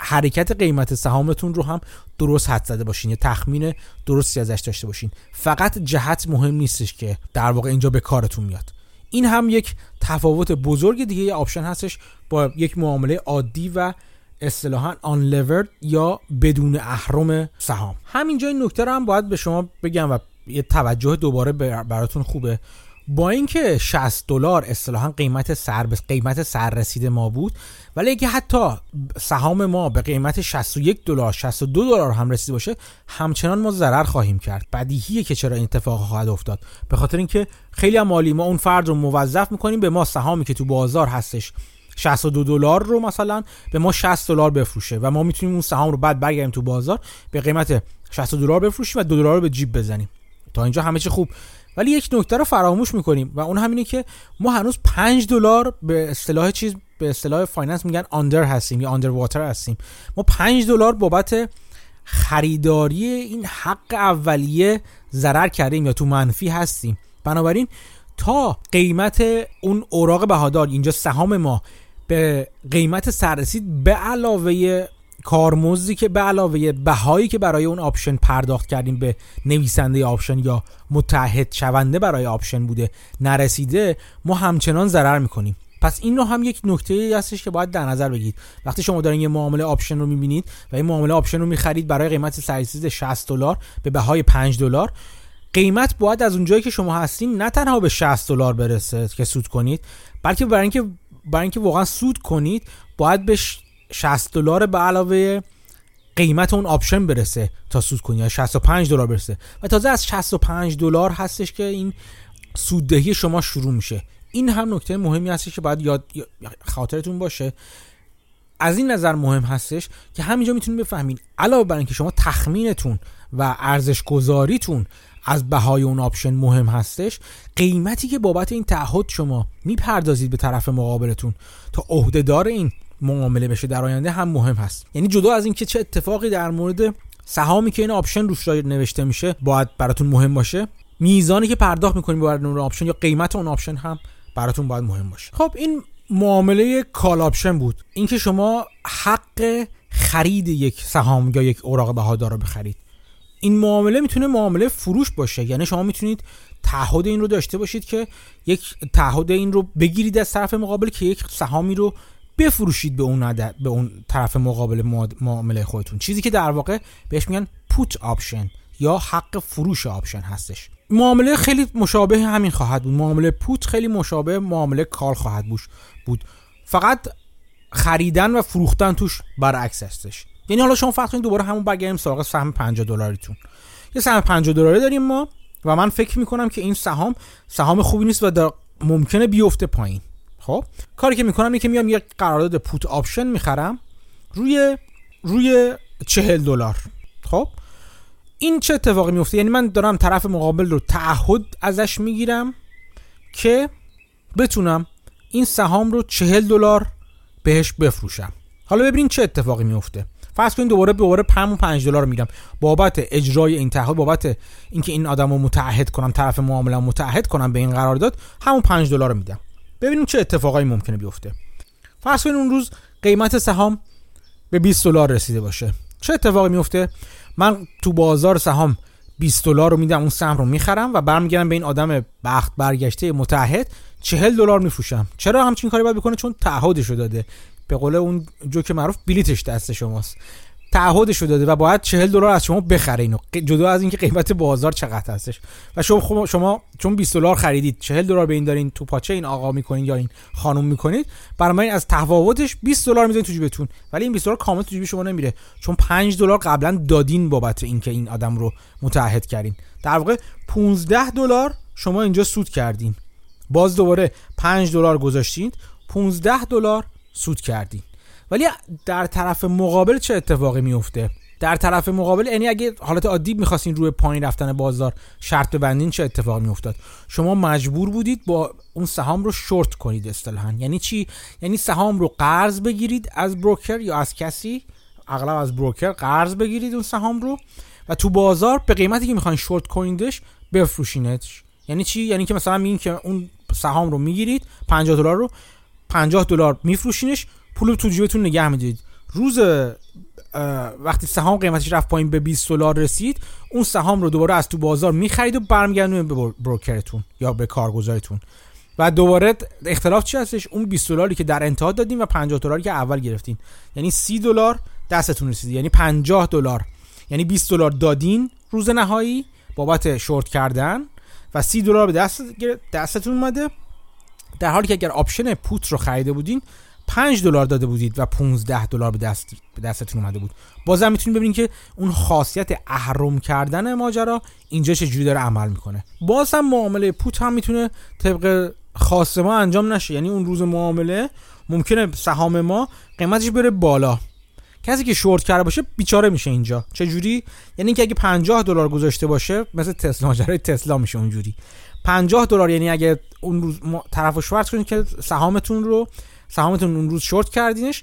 حرکت قیمت سهامتون رو هم درست حد زده باشین. یه تخمین درستی ازش داشته باشین. فقط جهت مهم نیستش که در واقع اینجا به کارتون میاد. این هم یک تفاوت بزرگ دیگه یه آپشن هستش با یک معامله عادی و اصطلاحا آن یا بدون اهرم سهام. همینجا این نکته رو هم باید به شما بگم و یه توجه دوباره براتون خوبه. با اینکه 60 دلار اصطلاحا قیمت سر قیمت سررسید ما بود ولی اگه حتی سهام ما به قیمت 61 دلار 62 دلار هم رسیده باشه همچنان ما ضرر خواهیم کرد. بدیهیه که چرا این اتفاق خواهد افتاد. به خاطر اینکه خیلی هم مالی ما اون فرد رو موظف می‌کنیم به ما سهامی که تو بازار هستش 62 دلار رو مثلا به ما 60 دلار بفروشه و ما می‌تونیم اون سهام رو بعد برگردیم تو بازار به قیمت 60 دلار بفروشیم و 2 دلار رو به جیب بزنیم. تا اینجا همه چی خوب. ولی یک نکته رو فراموش می‌کنیم و اون همینه که ما هنوز 5 دلار به اصطلاح چیز به اصطلاح finance میگن under هستیم یا underwater هستیم. ما 5 دلار بابت خریداری این حق اولیه ضرر کردیم یا تو منفی هستیم. بنابراین تا قیمت اون اوراق بهادار اینجا سهام ما به قیمت سررسید به علاوه کارمزدی که به علاوه بهایی که برای اون option پرداخت کردیم به نویسنده option یا متعهد شونده برای option بوده نرسیده ما همچنان ضرر می‌کنیم. پس این رو هم یک نکته هستش که باید در نظر بگیرید. وقتی شما دارین یه معامله option رو می‌بینید و این معامله option رو می‌خرید برای قیمت سررسید 60 دلار به بهای 5 دلار قیمت باید از اونجایی که شما هستین نه تنها به 60 دلار برسه که سود کنید بلکه برای اینکه برای اینکه واقعا سود کنید باید به 60 دلار به علاوه قیمت اون option برسه تا سود کنی یا 65 دلار برسه. و تازه از 65 دلار هستش که این سوددهی شما شروع میشه. این هم نکته مهمی هستش که باید یاد خاطرتون باشه. از این نظر مهم هستش که همینجا می‌تونید بفهمید علاوه بر اینکه شما تخمینتون و ارزش گذاریتون از بهای اون option مهم هستش قیمتی که بابت این تعهد شما می‌پردازید به طرف مقابلتون تا عهدهدار این معامله بشه در آینده هم مهم هست. یعنی جدا از اینکه چه اتفاقی در مورد سهامی که این option روش نوشته میشه باید براتون مهم باشه میزانی که پرداخت می‌کنیم برای اون option یا قیمت اون option هم براتون باید مهم باشه. خب این معامله call option بود. اینکه شما حق خرید یک سهام یا یک اوراق بهادار رو بخرید. این معامله می‌تونه معامله فروش باشه. یعنی شما می‌تونید تعهد این رو داشته باشید که یک تعهد این رو بگیرید از طرف مقابل که یک سهامی رو بفروشید به اون عدد به اون طرف مقابل معامله خودتون. چیزی که در واقع بهش میگن put option یا حق فروش option هستش. معامله خیلی مشابه همین خواهد بود. معامله put خیلی مشابه معامله call خواهد بود. فقط خریدن و فروختن توش برعکس هستش. یعنی حالا شما فرض کنید دوباره همون برگردیم سراغ سهم 50 دلاریتون. یه سهم 50 دلاری داریم ما و من فکر می‌کنم که این سهام سهام خوبی نیست و ممکنه بیفته پایین. خب کاری که می‌کنم اینه که میام یک قرارداد put option می‌خرم روی روی چهل دلار. خب؟ این چه اتفاقی میفته یعنی من دارم طرف مقابل رو تعهد ازش می‌گیرم که بتونم این سهام رو چهل دلار بهش بفروشم. حالا ببینین چه اتفاقی میفته فرض کنید دوباره دوباره 5 5 دلار میگم بابت اجرای این تعهد بابت اینکه این آدم رو متعهد کنم طرف معامله متعهد کنم به این قرارداد همون 5 دلار میدم. ببینیم چه اتفاقایی ممکنه بیفته. فرض کنید اون روز قیمت سهام به 20 دلار رسیده باشه. چه اتفاقی میفته؟ من تو بازار سهام 20 دلار رو میدم اون سهم رو می‌خرم و برمیگردم به این آدم بخت برگشته متحد 40 دلار میفروشم. چرا همچین کاری باید بکنه؟ چون تعهدش رو داده. به قول اون جوک معروف بلیتش دست شماست. تعهدش داده و باید 40 دلار از شما بخره اینو. جدا از اینکه قیمت بازار چقدر هستش. و شما شما چون 20 دلار خریدید 40 دلار به این دارین تو پاچه این آقا می‌کنین یا این خانم می‌کنید برای از تفاوتش 20 دلار می‌ذارین تو جیبتون. ولی این 20 دلار کامل تو جیب شما نمیره. چون 5 دلار قبلا دادین بابت اینکه این آدم رو متعهد کردین. در واقع 15 دلار شما اینجا سود کردین. باز دوباره 5 دلار گذاشتین 15 دلار سود کردین. ولی در طرف مقابل چه اتفاقی میفته در طرف مقابل یعنی اگه حالت عادی می‌خواستین روی پایین رفتن بازار شرط ببندین چه اتفاقی میافتاد؟ شما مجبور بودید با اون سهام رو شورت کنید اصطلاحا. یعنی چی؟ یعنی سهام رو قرض بگیرید از بروکر یا از کسی اغلب از بروکر قرض بگیرید اون سهام رو و تو بازار به قیمتی که می‌خواین شورت کنیدش بفروشینش. یعنی چی؟ یعنی که مثلا میگین که اون سهام رو می‌گیرید 50 دلار رو 50 دلار میفروشینش پول تو جیبتون نگه میدارید. روز وقتی سهام قیمتش رفت پایین به 20 دلار رسید اون سهام رو دوباره از تو بازار می‌خرید و برمیگردونید به بروکرتون یا به کارگزارتون و دوباره اختلاف چی هستش؟ اون 20 دلاری که در انتها دادین و 50 دلاری که اول گرفتین. یعنی 30 دلار دستتون رسید یعنی 50 دلار. یعنی 20 دلار دادین روز نهایی بابت شورت کردن و 30 دلار به دست دستتون اومده. در حالی که اگر option put رو خریده بودین 5 دلار داده بودید و 15 دلار به دست به دستتون اومده بود. بازم می‌تونید ببینید که اون خاصیت اهرم کردن ماجرا اینجا چجوری داره عمل می‌کنه. باز هم معامله put هم می‌تونه طبق خواست ما انجام نشه. یعنی اون روز معامله ممکنه سهام ما قیمتش بره بالا. کسی که شورت کرده باشه بیچاره میشه اینجا. چه جوری یعنی اینکه اگه 50 دلار گذاشته باشه مثل تسلا ماجرای تسلا میشه اونجوری. 50 دلار یعنی اگه اون روز طرفو شورت کنید که سهامتون رو سهامتون اون روز شورت کردینش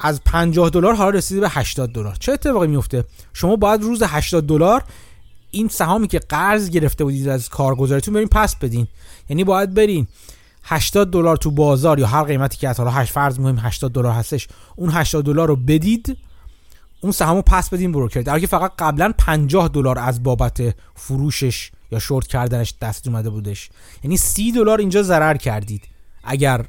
از 50 دلار حالا رسیده به 80 دلار. چه اتفاقی میفته شما باید روز 80 دلار این سهامی که قرض گرفته بودید از کارگزاریتون برین پس بدین. یعنی باید برین 80 دلار تو بازار یا هر قیمتی که حالا 8 فرض مهم 80 دلار هستش اون 80 دلار رو بدید اون سهامو پس بدین بروکر در که فقط قبلا 50 دلار از بابت فروشش یا شورت کردنش دست اومده بودش. یعنی 30 دلار اینجا ضرر کردید. اگر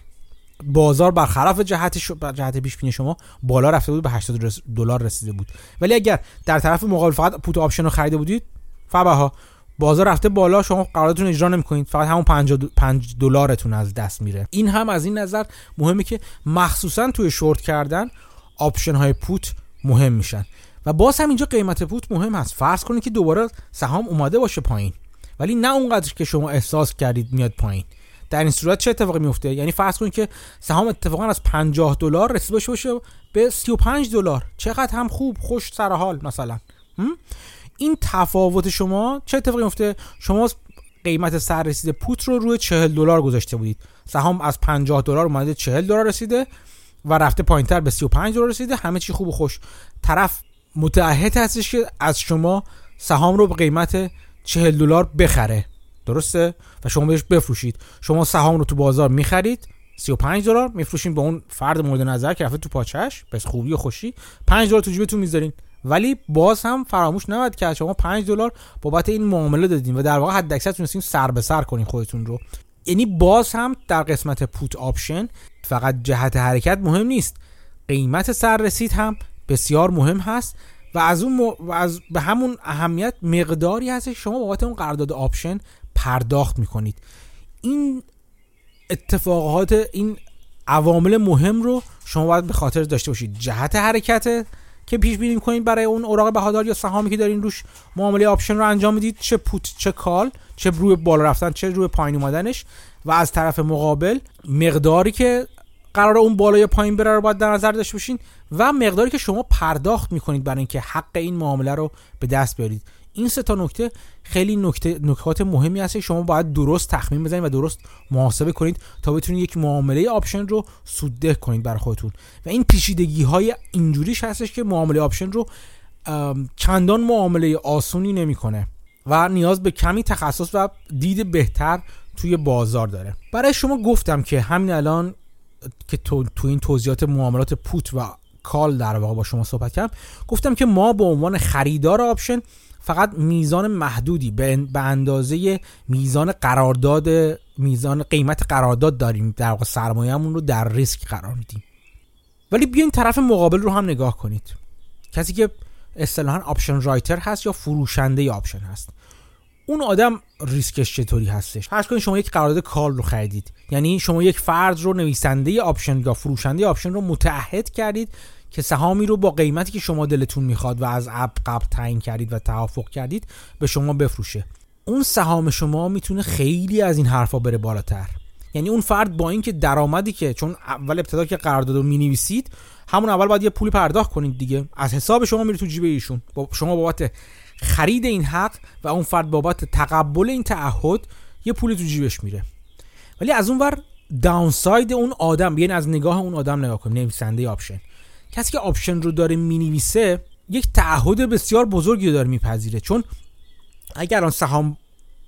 بازار برخلاف جهت جهت پیش بینی شما بالا رفته بود به 80 دلار رسیده بود. ولی اگر در طرف مقابل فقط put option رو خریده بودید فبها. بازار رفته بالا شما قراردادتون اجرا نمی‌کنید. فقط همون 5 دلارتون از دست میره. این هم از این نظر مهمه که مخصوصا توی شورت کردن option های put مهم میشن. و باز هم اینجا قیمت put مهم هست. فرض کنید که دوباره سهام اومده باشه پایین. ولی نه اونقدر که شما احساس کردید میاد پایین. در این صورت چه اتفاقی میفته یعنی فرض کنید که سهام اتفاقا از 50 دلار رسید باشه به 35 دلار. چقدر هم خوب خوش سر حال مثلا. این تفاوت شما چه اتفاقی میفته شما قیمت سر رسیده پوت رو روی 40 دلار گذاشته بودید. سهام از 50 دلار اومده 40 دلار رسیده و رفته پایینتر به 35 دلار رسیده. همه چی خوب و خوش. طرف متعهد هستش که از شما سهام رو به قیمت 40 دلار بخره. درسته؟ و شما بهش بفروشید. شما سهام رو تو بازار می‌خرید 35 دلار میفروشین به اون فرد مورد نظر که رفته تو پاچش. به خوبی و خوشی. 5 دلار تو جیبتون می‌ذارین. ولی باز هم فراموش نباید که شما 5 دلار بابت این معامله دادین و در واقع حد اکثر تونستین سر به سر کنین خودتون رو. یعنی باز هم در قسمت put option فقط جهت حرکت مهم نیست. قیمت سر رسید هم بسیار مهم هست و از اون و از به همون اهمیت مقداری هست شما بابت اون قرارداد option پرداخت می‌کنید. این اتفاقات این عوامل مهم رو شما باید به خاطر داشته باشید. جهت حرکت که پیش بینی می‌کنید برای اون اوراق بهادار یا سهامی که دارین روش معامله option رو انجام می‌دید. چه put چه call چه روی بالا رفتن چه روی پایین اومدنش و از طرف مقابل مقداری که قرار اون بالا یا پایین بره رو باید در نظر داشته باشین و مقداری که شما پرداخت می‌کنید برای اینکه حق این معامله رو به دست بیارید. این سه تا نکته خیلی نکته نکات مهمی هست شما باید درست تخمین بزنید و درست محاسبه کنید تا بتونید یک معامله option رو سودده کنید برای خودتون. و این پیچیدگی های اینجوریش هستش که معامله option رو چندان معامله آسونی نمی‌کنه و نیاز به کمی تخصص و دید بهتر توی بازار داره. برای شما گفتم که همین الان که تو, تو این توضیحات معاملات put و call در واقع با شما صحبت کردم گفتم که ما به عنوان خریدار option فقط میزان محدودی به اندازه میزان قرارداد میزان قیمت قرارداد داریم در واقع سرمایه‌مون رو در ریسک قرار میدیم. ولی بیاین طرف مقابل رو هم نگاه کنید. کسی که اصطلاحا option writer هست یا فروشنده option هست. اون آدم ریسکش چطوری هستش؟ فرض کنید شما یک قرارداد call رو خریدید. یعنی شما یک فرد رو نویسنده option یا فروشنده option رو متعهد کردید که سهامی رو با قیمتی که شما دلتون می‌خواد و از اب قبل تعیین کردید و توافق کردید به شما بفروشه. اون سهام شما می‌تونه خیلی از این حرفا بره بالاتر. یعنی اون فرد با اینکه درآمدی که چون اول ابتدا که قرارداد رو می‌نویسید همون اول باید یه پولی پرداخت کنید دیگه. از حساب شما میره تو جیب ایشون. شما بابت خرید این حق و اون فرد بابت تقبل این تعهد یه پولی تو جیبش میره. ولی از اون ور downside اون آدم بیاین از نگاه اون آدم نگاه کنیم. نویسنده option. کسی که option رو داره می‌نویسه یک تعهد بسیار بزرگی رو داره میپذیره. چون اگر آن سهام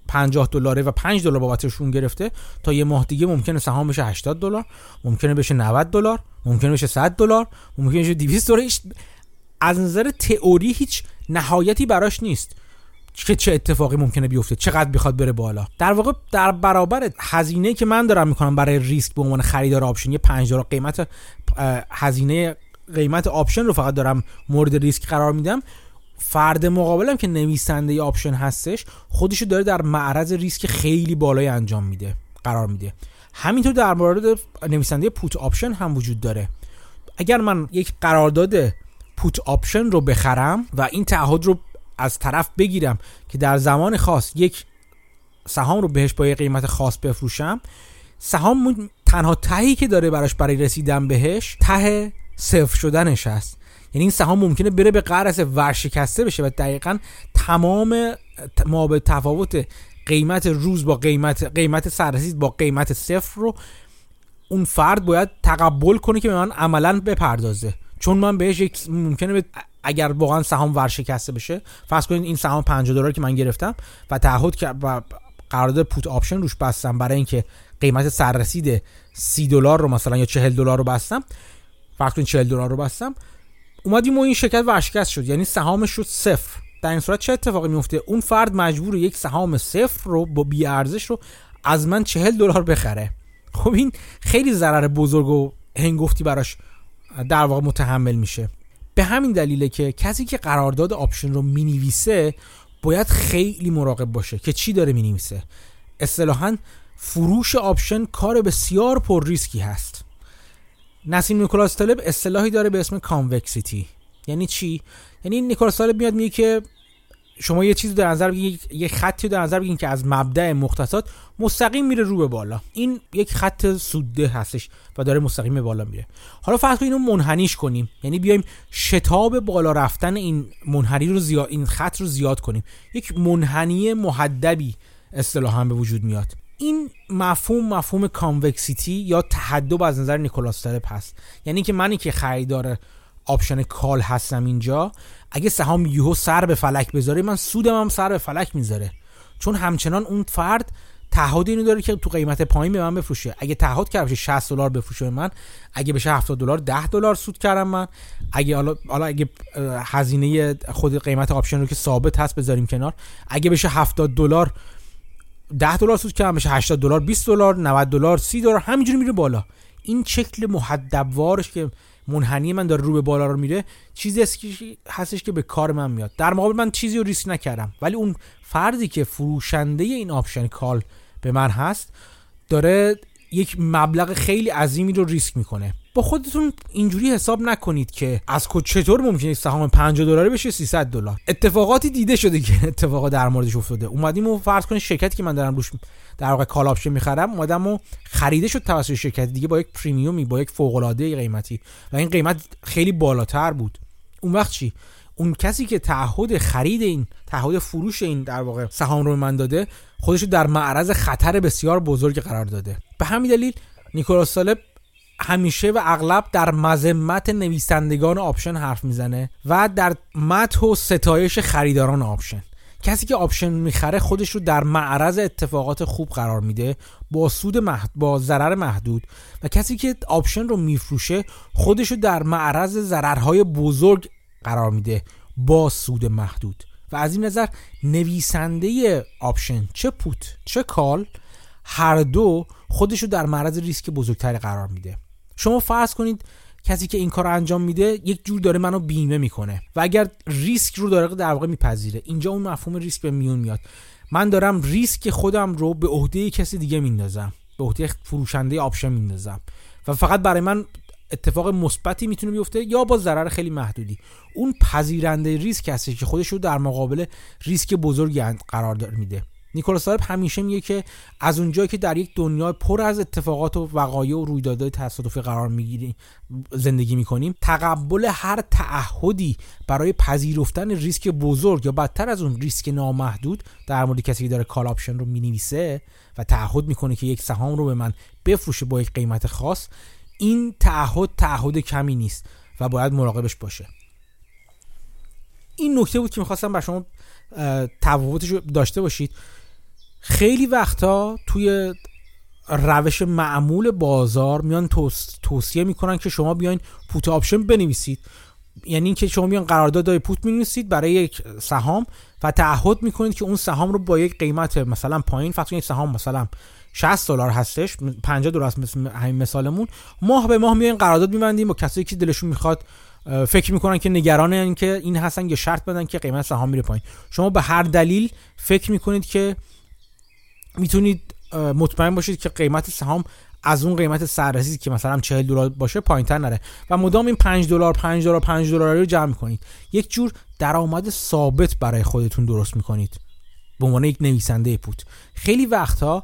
50 دلاره و 5 دلار بابتشون گرفته تا یه ماه دیگه ممکنه سهام بشه 80 دلار ممکنه بشه 90 دلار ممکنه بشه 100 دلار ممکنه بشه 200 دلار. از نظر تئوری هیچ نهایتی براش نیست که چه اتفاقی ممکنه بیفته چقدر بخواد بره بالا. در واقع در برابر هزینه که من دارم می‌کنم برای ریسک به عنوان خریدار option یه 5 دلار قیمت هزینه قیمت option رو فقط دارم مورد ریسک قرار میدم. فرد مقابلم که نویسنده option هستش خودشو داره در معرض ریسک خیلی بالای انجام میده قرار میده. همینطور در مورد نویسنده put option هم وجود داره. اگر من یک قرارداد put option رو بخرم و این تعهد رو از طرف بگیرم که در زمان خاص یک سهام رو بهش با یه قیمت خاص بفروشم سهام تنها تهی که داره براش برای رسیدن بهش ته صفر شدنش هست. یعنی این سهام ممکنه بره به فرض ورشکسته بشه و دقیقا تمام ما به تفاوت قیمت روز با قیمت قیمت سررسید با قیمت صفر رو اون فرد باید تقبل کنه که به من عملا بپردازه. چون من بهش ممکنه اگر واقعا سهام ورشکسته بشه فرض کنید این سهام 50 دلار که من گرفتم و تعهد که و قرارداد پوت آپشن روش بستم برای اینکه قیمت سررسید 30 دلار رو مثلا یا 40 دلار رو بستم کنید 40 دلار رو بستم اومدیم و این شرکت ورشکست شد. یعنی سهامش شد صفر. در این صورت چه اتفاقی میفته اون فرد مجبور یک سهام صفر رو با بی ارزش رو از من 40 دلار بخره. خب این خیلی ضرر بزرگ و هنگفتی براش در واقع متحمل میشه. به همین دلیله که کسی که قرارداد option رو می‌نویسه باید خیلی مراقب باشه که چی داره می‌نویسه. اصطلاحا فروش option کار بسیار پر ریسکی هست. نسیم نیکولاس طالب اصطلاحی داره به اسم convexity. یعنی چی؟ یعنی نیکولاس طالب میاد میگه که شما یه چیزی در نظر بگیرید یه خطی در نظر بگیرید که از مبدأ مختصات مستقیم میره رو به بالا. این یک خط سوده هستش و داره مستقیم به بالا میره. حالا فرض اینو منحنیش کنیم. یعنی بیایم شتاب بالا رفتن این منحنی رو زیاد این خط رو زیاد کنیم. یک منحنی محدبی اصطلاحا به وجود میاد. این مفهوم مفهوم convexity یا تحدب از نظر نیکولاس طالب هست یعنی که منی که خریدار option call هستم اینجا اگه سهام یهو سر به فلک بذاره من سودم هم سر به فلک می‌ذاره. چون همچنان اون فرد تعهد اینو داره که تو قیمت پایین به من بفروشه. اگه تعهد کرد بشه 60 دلار بفروشه من. اگه بشه 70 دلار 10 دلار سود کردم من. اگه حالا اگه هزینه خود قیمت option رو که ثابت هست بذاریم کنار. اگه بشه 70 دلار 10 دلار سود کردم بشه 80 دلار 20 دلار 90 دلار 30 دلار همینجوری میره بالا. این شکل محدبوارش که منحنی من داره رو به بالا رو میره چیزی هستش که به کار من میاد. در مقابل من چیزی رو ریسک نکردم. ولی اون فردی که فروشنده این option call به من هست داره یک مبلغ خیلی عظیمی رو ریسک می‌کنه. با خودتون اینجوری حساب نکنید که از کد چطور ممکنه سهام 50 دلاری بشه 300 دلار. اتفاقاتی دیده شده که اتفاقا در موردش افتاده. اومدیم و فرض کنید شرکتی که من دارم روش در واقع call option می‌خرم اومدم و خریده شد توسط شرکت دیگه با یک premium ی با یک فوق العاده قیمتی. و این قیمت خیلی بالاتر بود. اون وقت چی؟ اون کسی که تعهد خرید این تعهد فروش این در واقع سهام رو من داده خودش در معرض خطر بسیار بزرگ قرار داده. به همین دلیل نیکولاس طالب همیشه و اغلب در مذمت نویسندگان option حرف می‌زنه و در مدح و ستایش خریداران option. کسی که option می‌خره خودش رو در معرض اتفاقات خوب قرار میده با سود محد... با ضرر محدود. و کسی که option رو میفروشه خودش رو در معرض ضررهای بزرگ قرار میده با سود محدود. و از این نظر نویسنده option چه put چه call هر دو خودشو در معرض ریسک بزرگتری قرار میده. شما فرض کنید کسی که این کار رو انجام میده یک جور داره منو بیمه می‌کنه و اگر ریسک رو داره در واقع میپذیره. اینجا اون مفهوم ریسک به میون میاد. من دارم ریسک خودم رو به عهده کسی دیگه میندازم. به عهده فروشنده option میندازم. و فقط برای من اتفاق مثبتی می‌تونه بیفته یا با ضرر خیلی محدودی. اون پذیرنده ریسک هستش که خودش رو در مقابل ریسک بزرگی قرار داره میده. نیکولاس طالب همیشه میگه که از اونجایی که در یک دنیای پر از اتفاقات و وقایع و رویدادهای تصادفی قرار می‌گیریم زندگی می‌کنیم تقبل هر تعهدی برای پذیرفتن ریسک بزرگ یا بدتر از اون ریسک نامحدود در مورد کسی که داره call option رو می‌نویسه و تعهد می‌کنه که یک سهام رو به من بفروشه با یک قیمت خاص این تعهد تعهد کمی نیست و باید مراقبش باشه. این نکته بود که می‌خواستم بر شما تفاوتش داشته باشید. خیلی وقتا توی روش معمول بازار میان توصیه می‌کنن که شما بیاین پوت آپشن بنویسید. یعنی اینکه شما میان قرارداد پوت می‌نویسید برای یک سهام و تعهد می‌کنید که اون سهام رو با یک قیمت مثلا پایین فقط یک سهام مثلا 60 دلار هستش 50 دلار هست همین مثالمون. ماه به ماه میایم قرارداد میبندیم با کسایی که دلشون می‌خواد فکر می‌کنن که نگران این که این هستن یه شرط بدن که قیمت سهام میره پایین. شما به هر دلیل فکر می‌کنید که می‌تونید مطمئن باشید که قیمت سهام از اون قیمت سررسید که مثلا 40 دلار باشه پایینتر نره. و مدام این 5 دلار 5 دلار 5 دلار رو جمع کنید یک جور درآمد ثابت برای خودتون درست می‌کنید. به عنوان یک نویسنده put. خیلی وقتها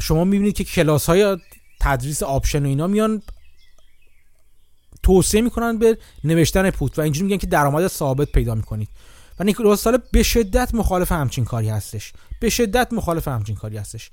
شما می‌بینید که کلاس های تدریس option و اینا میان توصیه می‌کنن به نوشتن put و اینجوری میگن که درآمد ثابت پیدا می‌کنید. و نیکولاس سال به شدت مخالف همچین کاری هستش. به شدت مخالف همچین کاری هستش.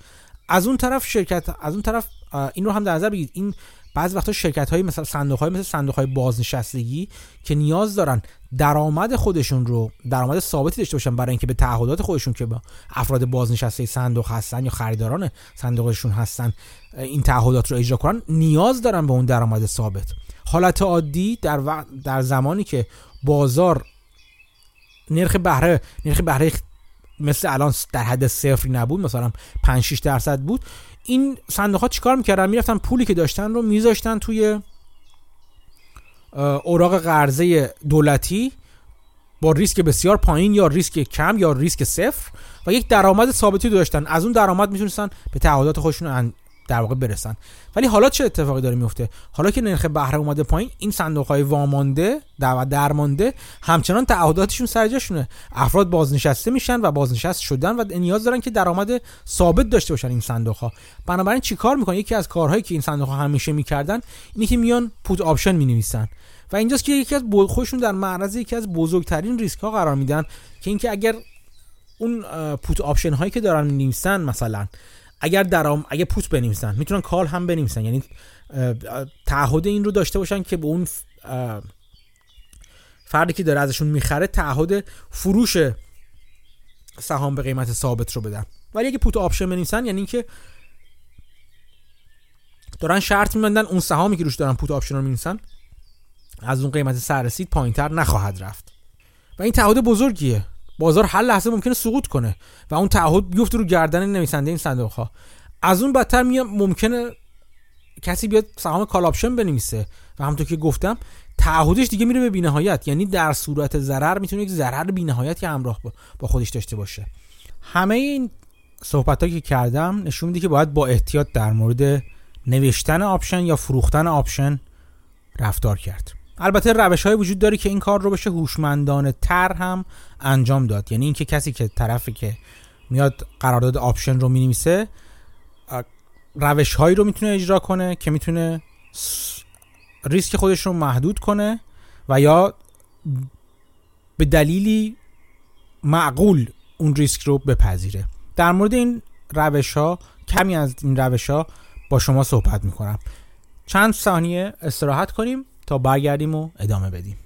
از اون طرف شرکت از اون طرف این رو هم در نظر بگیرید. این بعض وقتا شرکت های مثل صندوق های مثل صندوق های بازنشستگی که نیاز دارن درآمد خودشون رو درآمد ثابتی داشته باشن برای اینکه به تعهدات خودشون که با افراد بازنشسته صندوق هستن یا خریداران صندوقشون هستن این تعهدات رو اجرا کنن نیاز دارن به اون درآمد ثابت. حالت عادی در, در زمانی که بازار نرخ بهره نرخ بهره مثل الان در حد صفری نبود مثلا 5 6 درصد بود این صندوق ها چیکار می‌کردن؟ می‌رفتن پولی که داشتن رو میذاشتن توی اوراق قرضه دولتی با ریسک بسیار پایین یا ریسک کم یا ریسک صفر و یک درآمد ثابتی داشتن. از اون درآمد می‌تونستن به تعهدات خودشون در واقع برسن. ولی حالا چه اتفاقی داره میفته؟ حالا که نرخ بهره اومده پایین این صندوق های وامانده و درمانده همچنان تعهداتشون سر افراد بازنشسته میشن و بازنشست شدن و نیاز دارن که درآمد ثابت داشته باشن این صندوق ها بنابراین چیکار می‌کنن؟ یکی از کارهایی که این صندوق ها همیشه می‌کردن اینه که میان put option می‌نویسن. و اینجاست که یکی از خودشون در معرض یکی از بزرگترین ریسک ها قرار میدن که اینکه اگر اون put option هایی که دارن می‌نویسن مثلا اگر درام اگه put بنویسن می‌تونن call هم بنویسن. یعنی تعهد این رو داشته باشن که به اون فردی که داره ازشون می‌خره تعهد فروش سهام به قیمت ثابت رو بدن. ولی اگه put option بنویسن یعنی اینکه دارن شرط میبندن اون سهامی که روش دارن put option رو می‌نویسن از اون قیمت سررسید پایینتر نخواهد رفت. و این تعهد بزرگیه. بازار هر لحظه ممکنه سقوط کنه و اون تعهد بیفته رو گردن نویسنده این صندوق ها از اون بدتر میاد ممکنه کسی بیاد سهام call option بنویسه. و همونطور که گفتم تعهدش دیگه میره به بینهایت. یعنی در صورت ضرر می‌تونه یک ضرر بینهایتی همراه با خودش داشته باشه. همه این صحبت که کردم نشون میده که باید با احتیاط در مورد نوشتن option یا فروختن option رفتار کرد. البته روش های وجود داره که این کار رو بشه هوشمندانه تر هم انجام داد. یعنی اینکه کسی که طرفی که میاد قرارداد option رو می‌نویسه روش هایی رو می‌تونه اجرا کنه که می‌تونه ریسک خودش رو محدود کنه و یا به دلیلی معقول اون ریسک رو بپذیره. در مورد این روش ها کمی از این روش ها با شما صحبت می‌کنم. چند ثانیه استراحت کنیم. تا برگردیم و ادامه بدیم.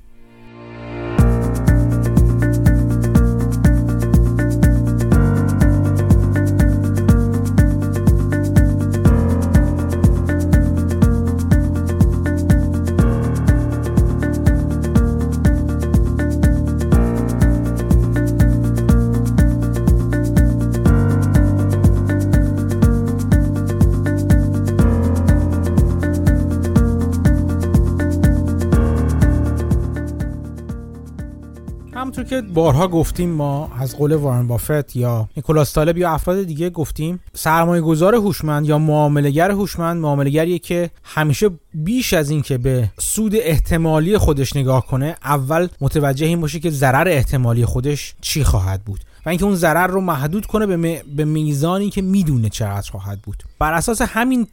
که بارها گفتیم ما از قول وارن بافت یا نیکولاس طالب یا افراد دیگه گفتیم سرمایه گذار هوشمند یا معامله‌گر هوشمند معامله‌گریه که همیشه بیش از این که به سود احتمالی خودش نگاه کنه اول متوجه این باشه که ضرر احتمالی خودش چی خواهد بود و اینکه اون ضرر رو محدود کنه به, به میزانی که می‌دونه چقدر خواهد بود. بر اساس همین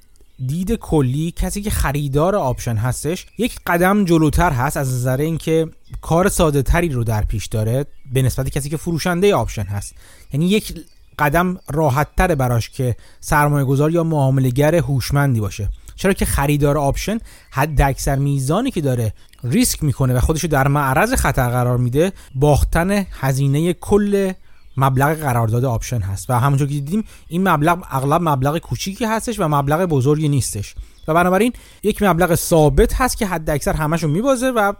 دید کلی کسی که خریدار option هستش یک قدم جلوتر هست از نظر اینکه کار ساده تری رو در پیش داره به نسبت کسی که فروشنده option هست. یعنی یک قدم راحت تره براش که سرمایه گذار یا معامله‌گر هوشمندی باشه. چرا که خریدار option حد اکثر میزانی که داره ریسک می‌کنه و خودشو در معرض خطر قرار میده باختن هزینه کل مبلغ قرارداد option هست. و همونطور که دیدیم این مبلغ اغلب مبلغ کوچیکی هستش و مبلغ بزرگی نیستش. و بنابراین یک مبلغ ثابت هست که حد اکثر همشون میبازه و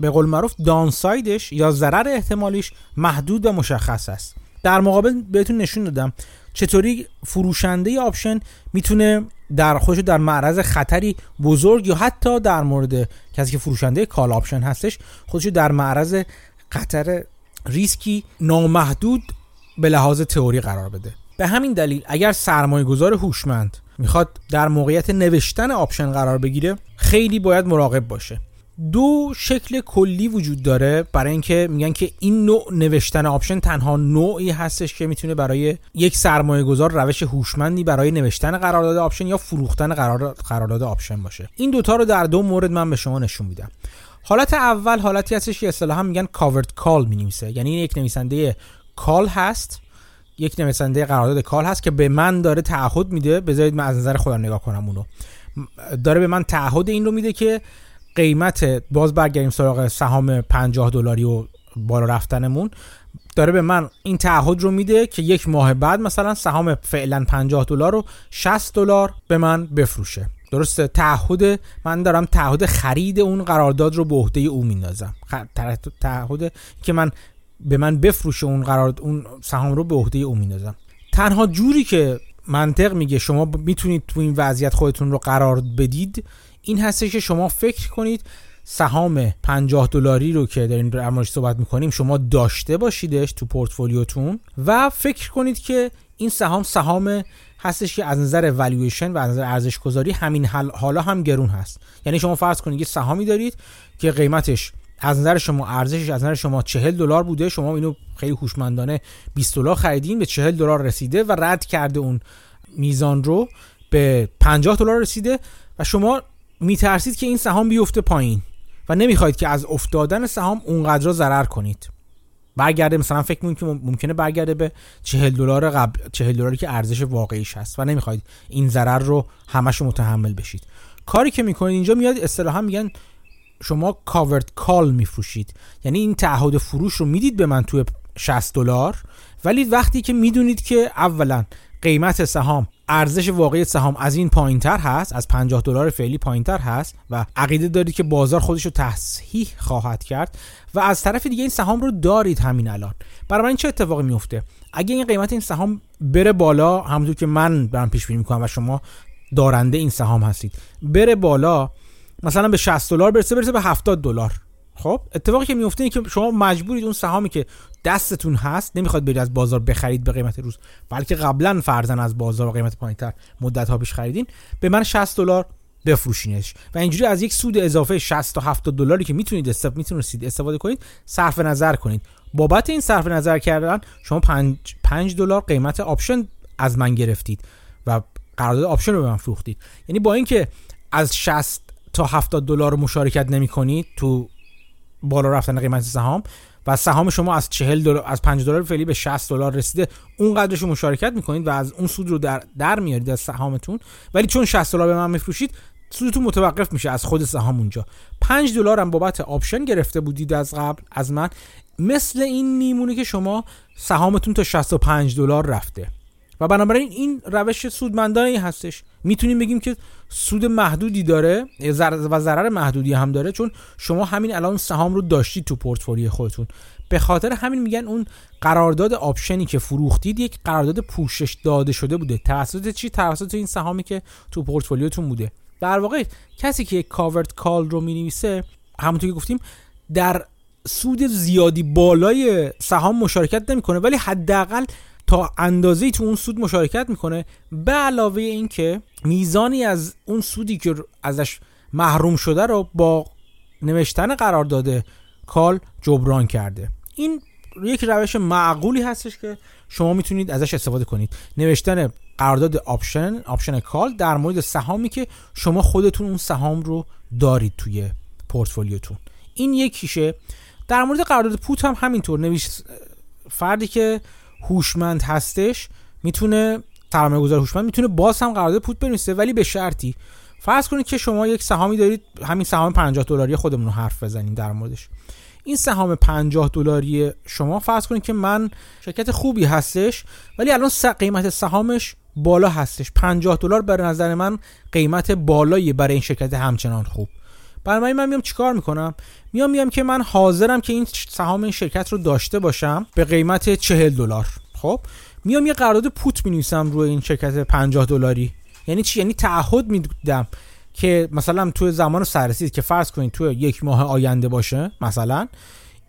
به قول معروف downside ش یا ضرر احتمالیش محدود و مشخص است. در مقابل بهتون نشون دادم چطوری فروشنده option می‌تونه در خودش در معرض خطری بزرگ یا حتی در مورد کسی که فروشنده call option هستش خودش در معرض خطر ریسکی نامحدود به لحاظ تئوری قرار بده. به همین دلیل اگر سرمایه گذار هوشمند می‌خواد در موقعیت نوشتن option قرار بگیره خیلی باید مراقب باشه. دو شکل کلی وجود داره برای اینکه میگن که این نوع نوشتن option تنها نوعی هستش که می‌تونه برای یک سرمایه گذار روش هوشمندی برای نوشتن قرارداد option یا فروختن قرارداد option باشه. این دوتا رو در دو مورد من به شما نشون میدم. حالت اول حالتی هستش که اصطلاحا میگن covered call می‌نویسه. یعنی یک نویسنده call هست. یک نویسنده قرارداد call هست که به من داره تعهد میده. بذارید من از نظر خودم نگاه کنم اونو. داره به من تعهد این رو میده که قیمت باز برگردیم سراغ سهام 50 دلاری و بالا رفتنمون. داره به من این تعهد رو میده که یک ماه بعد مثلا سهام فعلا 50 دلار رو 60 دلار به من بفروشه. درسته تعهد من دارم تعهد خرید اون قرارداد رو به عهده او میندازم. تعهد که من به من بفروشه اون قرار اون سهام رو به عهده او میندازم. تنها جوری که منطق میگه شما می‌تونید تو این وضعیت خودتون رو قرار بدید این هستش که شما فکر کنید سهام 50 دلاری رو که داریم در موردش صحبت می‌کنیم شما داشته باشیدش تو پورتفولیوتون و فکر کنید که این سهام سهام هستش که از نظر والویشن و از نظر ارزش گذاری همین حالا هم گرون هست. یعنی شما فرض کنید یه سهامی دارید که قیمتش از نظر شما ارزشش از نظر شما 40 دلار بوده شما اینو خیلی هوشمندانه 20 دلار خریدین به 40 دلار رسیده و رد کرده اون میزان رو به 50 دلار رسیده و شما میترسید که این سهام بیفته پایین و نمی‌خواید که از افتادن سهام اونقدر ضرر کنید. برگرده مثلا فکر می‌کنید که ممکنه برگرده به 40 دلار قبل 40 دلاری که ارزش واقعیش هست و نمی‌خواید این ضرر رو همش متحمل بشید. کاری که می‌کنید اینجا میاد اصطلاحا میگن شما کاورد کال میفروشید. یعنی این تعهد فروش رو می‌دید به من توی 60 دلار ولی وقتی که می‌دونید که اولا قیمت سهام ارزش واقعی سهام از این پایینتر هست از 50 دلار فعلی پایینتر هست و عقیده دارید که بازار خودش رو تصحیح خواهد کرد و از طرف دیگه این سهام رو دارید همین الان. برای این چه اتفاقی میفته اگه این قیمت این سهام بره بالا همونطور که من برام پیش بینی می‌کنم و شما دارنده این سهام هستید بره بالا مثلا به 60 دلار برسه برسه به 70 دلار. خب اتفاقی که میفته اینه که شما مجبورید اون سهامی که دستتون هست نمی‌خواد برید از بازار بخرید به قیمت روز. بلکه قبلا فرزن از بازار با قیمت پایینتر مدت ها پیش خریدین به من 60 دلار بفروشینش. و اینجوری از یک سود اضافه 60 تا 70 دلاری که می‌تونید استفاده می‌تونید استفاده کنید صرف نظر کنید. بابت این صرف نظر کردن شما 5 5 دلار قیمت آپشن از من گرفتید و قرارداد option رو به من فروختید. یعنی با اینکه از 60 تا 70 دلار مشارکت نمی کنید تو بالا رفتن قیمت سهام و سهام شما از 40 دلار از 5 دلار فعلی به 60 دلار رسیده. اون قدرش رو مشارکت می‌کنید و از اون سود رو در در میارید از سهامتون. ولی چون 60 دلار به من میفروشید سودتون متوقف میشه از خود سهام اونجا. 5 دلار هم بابت option گرفته بودید از قبل از من مثل این میمونه که شما سهامتون تا 65 دلار رفته. و بنابراین این روش سودمندانه هستش. می‌تونیم بگیم که سود محدودی داره و ضرر محدودی هم داره چون شما همین الان سهام رو داشتید تو پورتفولیو خودتون. به خاطر همین میگن اون قرارداد option ی که فروختید یک قرارداد پوشش داده شده بوده. توسط چی؟ توسط این سهامی که تو پورتفولیوتون بوده. در واقع کسی که یک covered call رو می‌نویسه همونطور که گفتیم در سود زیادی بالای سهام مشارکت نمی‌کنه ولی حداقل تا اندازه‌ای تو اون سود مشارکت می‌کنه. به علاوه اینکه میزانی از اون سودی که ازش محروم شده رو با نوشتن قرارداد call جبران کرده. این یک روش معقولی هستش که شما می‌تونید ازش استفاده کنید. نوشتن قرارداد option option call در مورد سهامی که شما خودتون اون سهام رو دارید توی پورتفولیوتون. این یکیشه. در مورد قرارداد پوت هم همینطور. نویس فردی که هوشمند هستش می‌تونه سرمایه گذار هوشمند می‌تونه باز هم قرارداد پوت بنویسه ولی به شرطی. فرض کنید که شما یک سهامی دارید همین سهام 50 دلاری خودمون رو حرف بزنیم در موردش. این سهام 50 دلاری شما فرض کنید که من شرکت خوبی هستش ولی الان قیمت سهامش بالا هستش. 50 دلار به نظر من قیمت بالایی برای این شرکت همچنان خوب. برای من میام چیکار می‌کنم؟ میام میام که من حاضرم که این سهام این شرکت رو داشته باشم به قیمت 40 دلار. خب؟ میام یه قرارداد پوت می‌نویسم روی این شرکت 50 دلاری. یعنی چی؟ یعنی تعهد میدم که مثلا تو زمان سررسید که فرض کنید تو یک ماه آینده باشه مثلا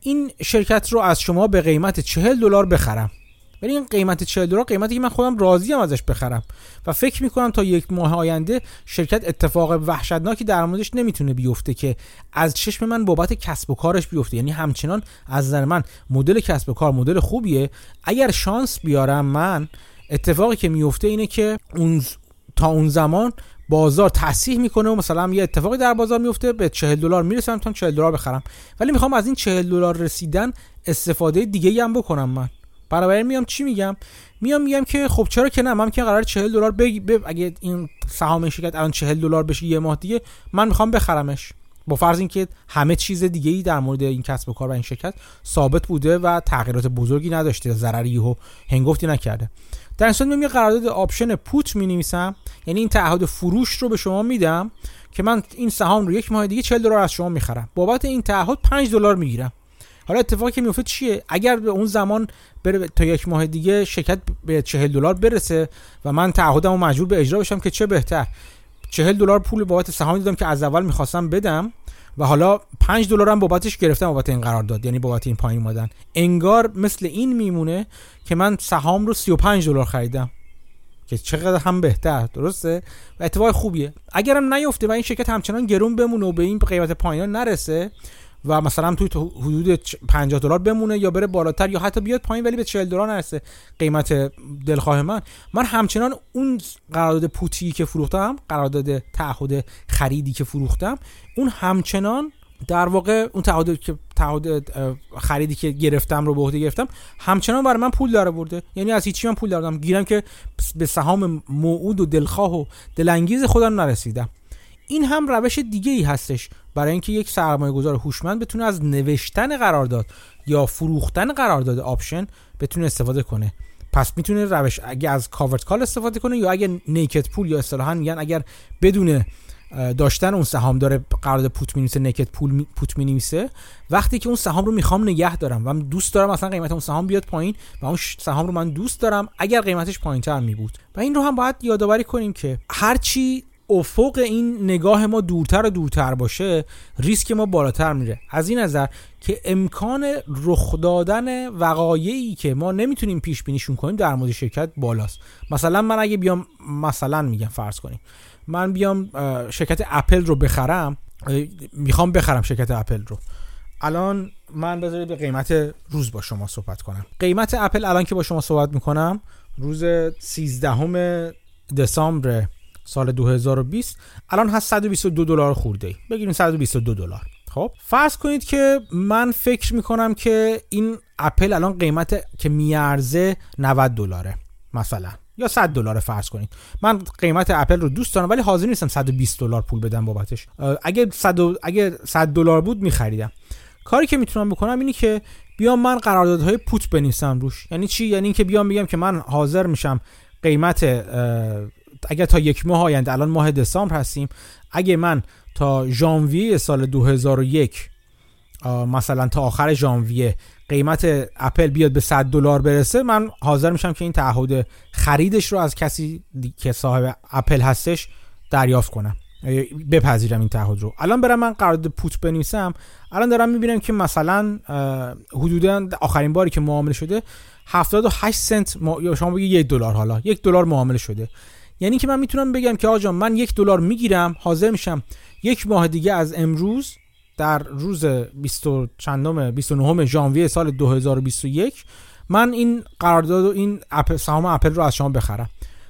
این شرکت رو از شما به قیمت 40 دلار بخرم. ولی این قیمت 40 دلار قیمتی که من خودم راضی ام ازش بخرم. و فکر می‌کنم تا یک ماه آینده شرکت اتفاق وحشتناکی در موردش نمی‌تونه بیفته که از چشم من بابت کسب و کارش بیفته. یعنی همچنان از نظر من مدل کسب و کار مدل خوبیه. اگر شانس بیارم من اتفاقی که میفته اینه که اون تا اون زمان بازار تصحیح می‌کنه و مثلا یه اتفاقی در بازار میفته به 40 دلار می‌رسم تا 40 دلار بخرم. ولی می‌خوام از این 40 دلار رسیدن استفاده دیگه هم بکنم من. برابر میام چی میگم؟ میام میگم که خب چرا که نه؟ من که قراره 40 دلار بگ... اگه این سهام شرکت الان 40 دلار بشه یه ماه دیگه من می‌خوام بخرمش. با فرض اینکه همه چیز دیگه ای در مورد این کسب و کار و این شرکت ثابت بوده و تغییرات بزرگی نداشته. ضرری و هنگفتی نکرده. در این صورت قرارداد option put می نویسم یعنی این تعهد فروش رو به شما میدم که من این سهام رو یک ماه دیگه 40 دلار از شما می‌خرم. بابت این تعهد 5 دلار می‌گیرم. حالا اتفاقی که میفته چیه؟ اگر به اون زمان بره تا یک ماه دیگه شرکت به 40 دلار برسه و من تعهدم رو مجبور به اجرا بشم که چه بهتر؟ 40 دلار پول بابت سهامی دادم که از اول می‌خواستم بدم و حالا 5 دلار هم بابتش گرفتم بابت این قرار داد یعنی بابت این پایین اومدن. انگار مثل این میمونه که من سهام رو 35 دلار خریدم. که چقدر هم بهتر درسته؟ و اتفاق خوبیه. اگرم نیفته و این شرکت همچنان گرون بمونه و به این قیمت پایین نرسه و مثلا توی حدود 50 دلار بمونه یا بره بالاتر یا حتی بیاد پایین ولی به 40 دلار نرسه قیمت دلخواه من. من همچنان اون قرارداد پوتی که فروختم قرارداد تعهد خریدی که فروختم اون همچنان در واقع اون تعهد که تعهد خریدی که گرفتم رو به عهده گرفتم همچنان برای من پول داره برده یعنی از هیچی من پول دادم گیرم که به سهام موعود و دلخواه و دل‌انگیز خودم نرسیدم. این هم روش دیگه ای هستش. برای اینکه یک سرمایه گذار هوشمند بتونه از نوشتن قرارداد یا فروختن قرارداد option بتونه استفاده کنه. پس می‌تونه روش اگه از covered call استفاده کنه یا اگه naked put یا اصطلاحا میگن اگر بدون داشتن اون سهام داره قرارداد put می‌نویسه naked put put می‌نویسه وقتی که اون سهام رو می‌خوام نگه دارم و من دوست دارم مثلا قیمت اون سهام بیاد پایین و اون سهام رو من دوست دارم اگر قیمتش پایینتر می بود و این رو هم باید یادآوری کنیم که هرچی افق این نگاه ما دورتر و دورتر باشه ریسک ما بالاتر میره. از این نظر که امکان رخ دادن وقایعی که ما نمی‌تونیم پیش بینیشون کنیم در مورد شرکت بالاست. مثلا من اگه بیام مثلا میگم فرض کنیم من بیام شرکت اپل رو بخرم می‌خوام بخرم شرکت اپل رو. الان من بذارید به قیمت روز با شما صحبت کنم. قیمت اپل الان که با شما صحبت می‌کنم روز 13 دسامبر. سال 2020 الان هست 122 دلار خورده ای. بگیریم 122 دلار. خب فرض کنید که من فکر می‌کنم که این اپل الان قیمت که میارزه 90 دلاره مثلا. یا 100 دلار فرض کنید. من قیمت اپل رو دوست دارم ولی حاضر نیستم 120 دلار پول بدم بابتش. اگه 100 اگه 100 دلار بود میخریدم. کاری که می‌تونم بکنم اینی که بیام من قراردادهای پوت بنویسم روش. یعنی چی؟ یعنی اینکه بیام بگم که من حاضر میشم قیمت اگر تا یک ماه آینده الان ماه دسامبر هستیم اگه من تا ژانویه سال 2001 مثلا تا آخر ژانویه قیمت اپل بیاد به 100 دلار برسه من حاضر میشم که این تعهد خریدش رو از کسی که صاحب اپل هستش دریافت کنم. بپذیرم این تعهد رو. الان برم من قرارداد پوت بنویسم. الان دارم می‌بینم که مثلا حدودا آخرین باری که معامله شده 78 سنت یا شما بگید یک دلار حالا. یک دلار معامله شده. یعنی که من می‌تونم بگم که آجا من یک دلار می‌گیرم حاضر میشم. یک ماه دیگه از امروز در روز 20 چندم 29 ژانویه سال 2021 من این قرارداد و این اپل سهام اپل رو از شما بخرم.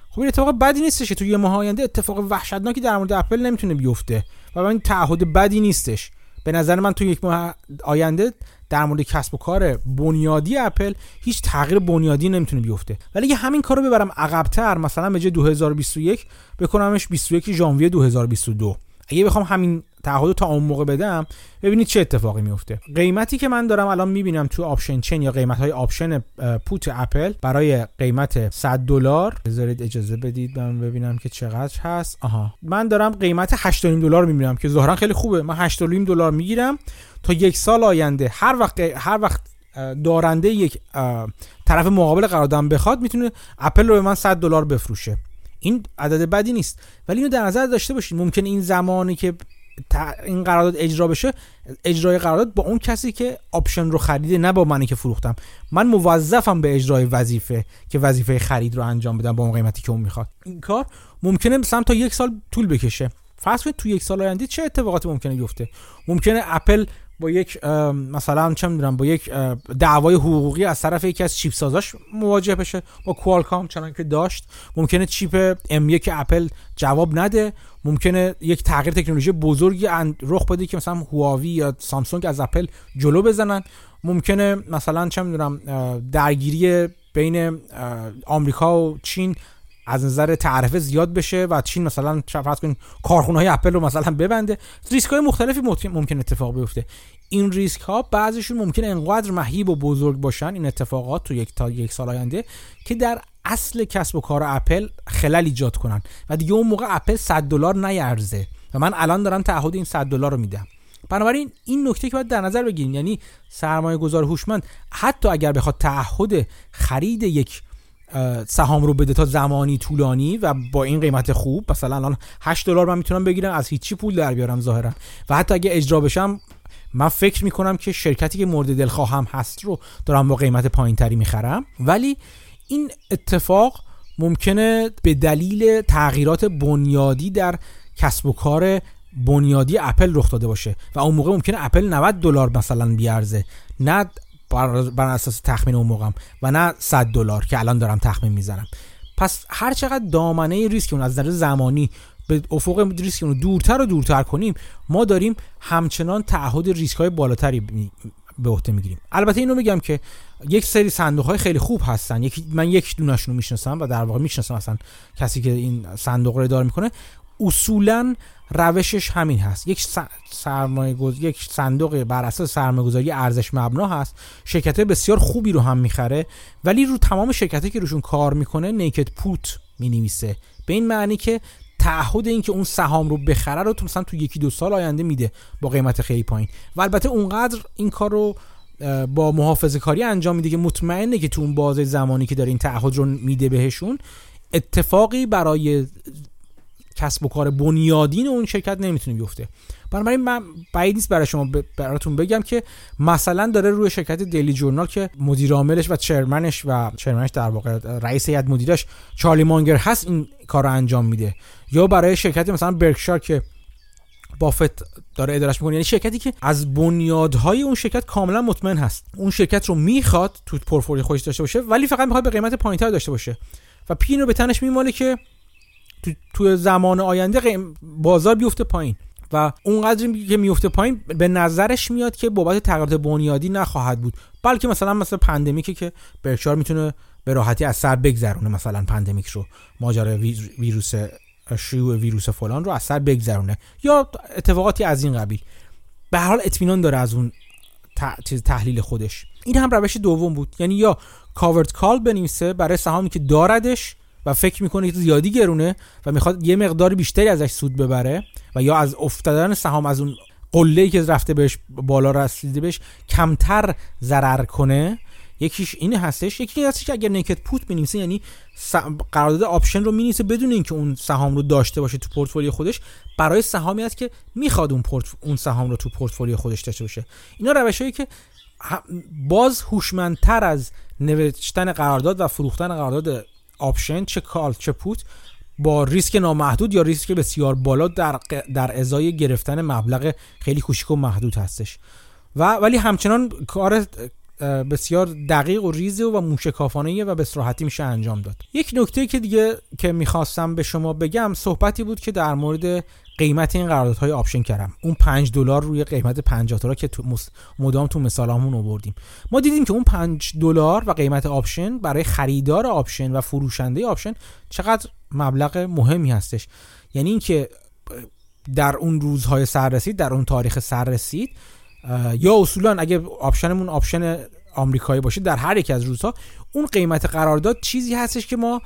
خب این اتفاق بدی نیستش تو یه ماه آینده اتفاق وحشتناکی در مورد اپل نمی‌تونه بیفته و این تعهد بدی نیستش. به نظر من تو یک ماه آینده در مورد کسب و کار بنیادی اپل هیچ تغییر بنیادی نمی‌تونه بیفته. ولی اگه همین کارو ببرم عقبتر مثلا به جای 2021 بکنمش 21 ژانویه 2022 اگه بخوام همین تعهد تا اون موقع بدم ببینید چه اتفاقی میفته. قیمتی که من دارم الان می‌بینم تو option chain یا قیمت های option put اپل برای قیمت 100 دلار بذارید اجازه بدید من ببینم که چقدر هست. آها. من دارم قیمت 8.5 دلار می‌بینم که ظاهرا خیلی خوبه. من 8.5 دلار می‌گیرم تا یک سال آینده هر وقت هر وقت دارنده یک طرف مقابل قراردادم بخواد می‌تونه اپل رو به من 100 دلار بفروشه. این عدد بدی نیست. ولی اینو در نظر داشته باشید ممکنه این زمانی که این قرارداد اجرا بشه اجرای قرارداد با اون کسی که option رو خریده نه با منی که فروختم. من موظفم به اجرای وظیفه که وظیفه خرید رو انجام بدم با اون قیمتی که اون می‌خواد. این کار ممکنه مثلا تا یک سال طول بکشه. فرض کنید تو یک سال آینده چه اتفاقاتی ممکنه بیفته؟ ممکنه اپل با یک مثلا چه می‌دونم با یک دعوای حقوقی از طرف یکی از چیپ سازاش مواجه بشه. با کوالکام چنان که داشت. ممکنه چیپ M1 اپل جواب نده. ممکنه یک تغییر تکنولوژی بزرگی رخ بده که مثلا هواوی یا سامسونگ از اپل جلو بزنن. ممکنه مثلا چه می‌دونم درگیری بین آمریکا و چین از نظر تعرفه زیاد بشه و چین مثلا فرض کنیم کارخونه های اپل رو مثلا ببنده ریسک های مختلفی ممکن اتفاق بیفته. این ریسک ها بعضیشون ممکن انقدر مهیب و بزرگ باشن این اتفاقات تو یک تا یک سال آینده که در اصل کسب و کار اپل خلل ایجاد کنن. و دیگه اون موقع اپل 100 دلار نیارزه. و من الان دارم تعهد این 100 دلار رو میدم. بنابراین این نکته که باید در نظر بگیریم یعنی سرمایه گذار هوشمند حتی اگر بخواد تعهد خرید یک سهام رو بده تا زمانی طولانی و با این قیمت خوب. مثلا الان 8 دلار من می‌تونم بگیرم از هیچی پول در بیارم ظاهرا. و حتی اگه اجرا بشم من فکر می‌کنم که شرکتی که مورد دل خواهم هست رو دارم با قیمت پایین تری می‌خرم. ولی این اتفاق ممکنه به دلیل تغییرات بنیادی در کسب و کار بنیادی اپل رخ داده باشه. و اون موقع ممکنه اپل 90 دلار مثلا بیارزه. نه بر, اساس تخمین اون موقعم. و نه 100 دلار که الان دارم تخمین می‌زنم. پس هر چقدر دامنه ریسک اون از نظر زمانی به افق ریسک اون دورتر و دورتر کنیم ما داریم همچنان تعهد ریسک های بالاتری به عهده می‌گیریم. البته اینو میگم که یک سری صندوق های خیلی خوب هستن. یک من یک دونشون رو می‌شناسم و در واقع می‌شناسم اصلا کسی که این صندوق رو اداره می‌کنه. اصولا روشش همین هست. یک سرمایه یک صندوق بر اساس سرمایه‌گذاری ارزش مبنا هست. شرکت بسیار خوبی رو هم می‌خره. ولی رو تمام شرکتی که روشون کار می‌کنه نیکت پوت می‌نویسه. به این معنی که تعهد این که اون سهام رو بخره رو مثلا تو یکی دو سال آینده میده با قیمت خیلی پایین. و البته اونقدر این کار رو با محافظه کاری انجام میده که مطمئنه که تو اون بازه زمانی که داره این تعهد رو میده بهشون اتفاقی برای کسب و کار بنیادین اون شرکت نمی‌تونه بیفته. بنابراین من بعید نیست برای شما براتون بگم که مثلا داره روی شرکت دیلی جورنال که مدیر عاملش و چرمنش و چرمنش در واقع رئیس هیئت مدیرش چارلی مانگر هست این کار رو انجام میده. یا برای شرکت مثلا برکشار که بافت داره ادارش می‌کنه. یعنی شرکتی که از بنیادهای اون شرکت کاملا مطمئن هست. اون شرکت رو می‌خواد تو پورتفولیو خودش داشته باشه ولی فقط می‌خواد به قیمت پایینتر داشته باشه. و پیه رو به تنش میماله که تو, تو زمان آینده بازار بیفته پایین. و اونقدر که میفته پایین به نظرش میاد که بابت تغییرات بنیادی نخواهد بود. بلکه مثلا مثلا pandemic ی که برکشار می‌تونه به راحتی از سر بگذرونه مثلا pandemic رو. ماجرا ویروس شیوع ویروس فلان رو از سر بگذرونه. یا اتفاقاتی از این قبیل. به هر حال اطمینان داره از اون تحلیل خودش. این هم روش دوم بود. یعنی یا covered call بنویسه برای سهامی که داردش و فکر می‌کنه که زیادی گرونه و می‌خواد یه مقدار بیشتری ازش سود ببره و یا از افتادن سهام از اون قله که رفته بهش بالا رسیده بهش کمتر ضرر کنه یکیش این هستش. یکی هستش که اگر naked put بنویسه یعنی قرارداد آپشن رو می‌نویسه بدون اینکه اون سهام رو داشته باشه تو پورتفولیو خودش برای سهامی است که می‌خواد اون پورت اون سهام رو تو پورتفولیو خودش داشته باشه. اینا روشایی که باز هوشمندتر از نوشتن قرارداد و فروختن قرارداد آپشن چه call چه put با ریسک نامحدود یا ریسک بسیار بالا در در ازای گرفتن مبلغ خیلی کوچیک و محدود هستش. و ولی همچنان کار بسیار دقیق و ریزه و موشکافانه و به صراحتی میشه انجام داد. یک نکته که دیگه که می‌خواستم به شما بگم صحبتی بود که در مورد قیمت این قراردادهای آپشن کردم. اون 5 دلار روی قیمت 50 دلار که تو مدام تو مثالامون آوردیم. ما دیدیم که اون 5 دلار و قیمت آپشن برای خریدار آپشن و فروشنده آپشن چقدر مبلغ مهمی هستش. یعنی اینکه در اون روزهای سررسید در اون تاریخ سررسید یا اصولا اگه آپشنمون آپشن آمریکایی باشه در هر یک از روزها اون قیمت قرارداد چیزی هستش که ما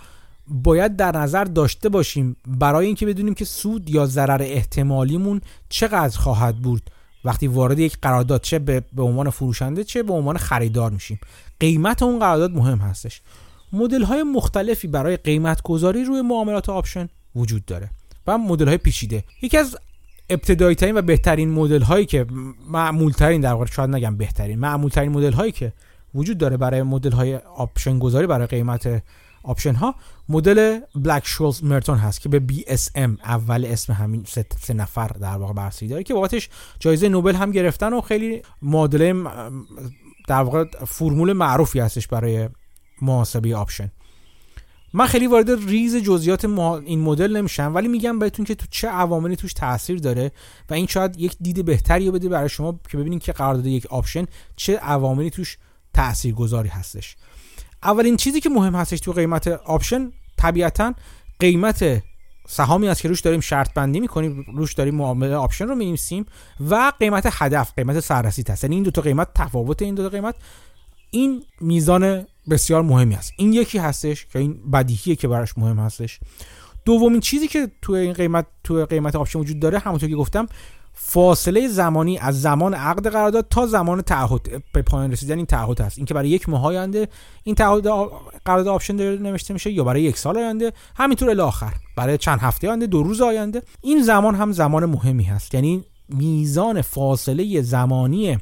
باید در نظر داشته باشیم برای اینکه بدونیم که سود یا ضرر احتمالیمون چقدر خواهد بود. وقتی وارد یک قرارداد چه به عنوان فروشنده چه به عنوان خریدار میشیم. قیمت اون قرارداد مهم هستش. مدل های مختلفی برای قیمت گذاری روی معاملات آپشن وجود داره و مدل های پیچیده. یکی از ابتدایی ترین و بهترین مدل هایی که معمول ترین در واقع شاید نگم بهترین معمول ترین مدل هایی که وجود داره برای مدل های آپشن گذاری برای قیمت آپشن ها مدل بلک شولز مرتون هست که به BSM اول اسم همین سه, نفر در واقع بررسی داره که بابتش جایزه نوبل هم گرفتن و خیلی معادله در واقع فرمول معروفی هستش برای محاسبه آپشن. من خیلی وارد ریز جزئیات این مدل نمیشم ولی میگم بهتون که تو چه عواملی توش تاثیر داره و این شاید یک دید بهتری بده برای شما که ببینید که قرارداد یک آپشن چه عواملی توش تاثیرگذاری هستش. اولین چیزی که مهم هستش تو قیمت آپشن طبیعتا قیمت سهامی است که روش داریم شرط بندی می‌کنیم روش داریم معامله آپشن رو می‌نویسیم و قیمت هدف قیمت سررسید هست. یعنی این دو تا قیمت تفاوت این دو تا قیمت این میزان بسیار مهمی است. این یکی هستش که این بدیهیه که براش مهم هستش. دومین چیزی که تو این قیمت تو قیمت آپشن وجود داره همونطور که گفتم فاصله زمانی از زمان عقد قرارداد تا زمان تعهد به پایان رسیدن این تعهد هست. اینکه برای یک ماه آینده این تعهد قرارداد آپشن نوشته میشه یا برای یک سال آینده. همینطور الی آخر. برای چند هفته آینده دو روز آینده. این زمان هم زمان مهمی هست. یعنی میزان فاصله زمانی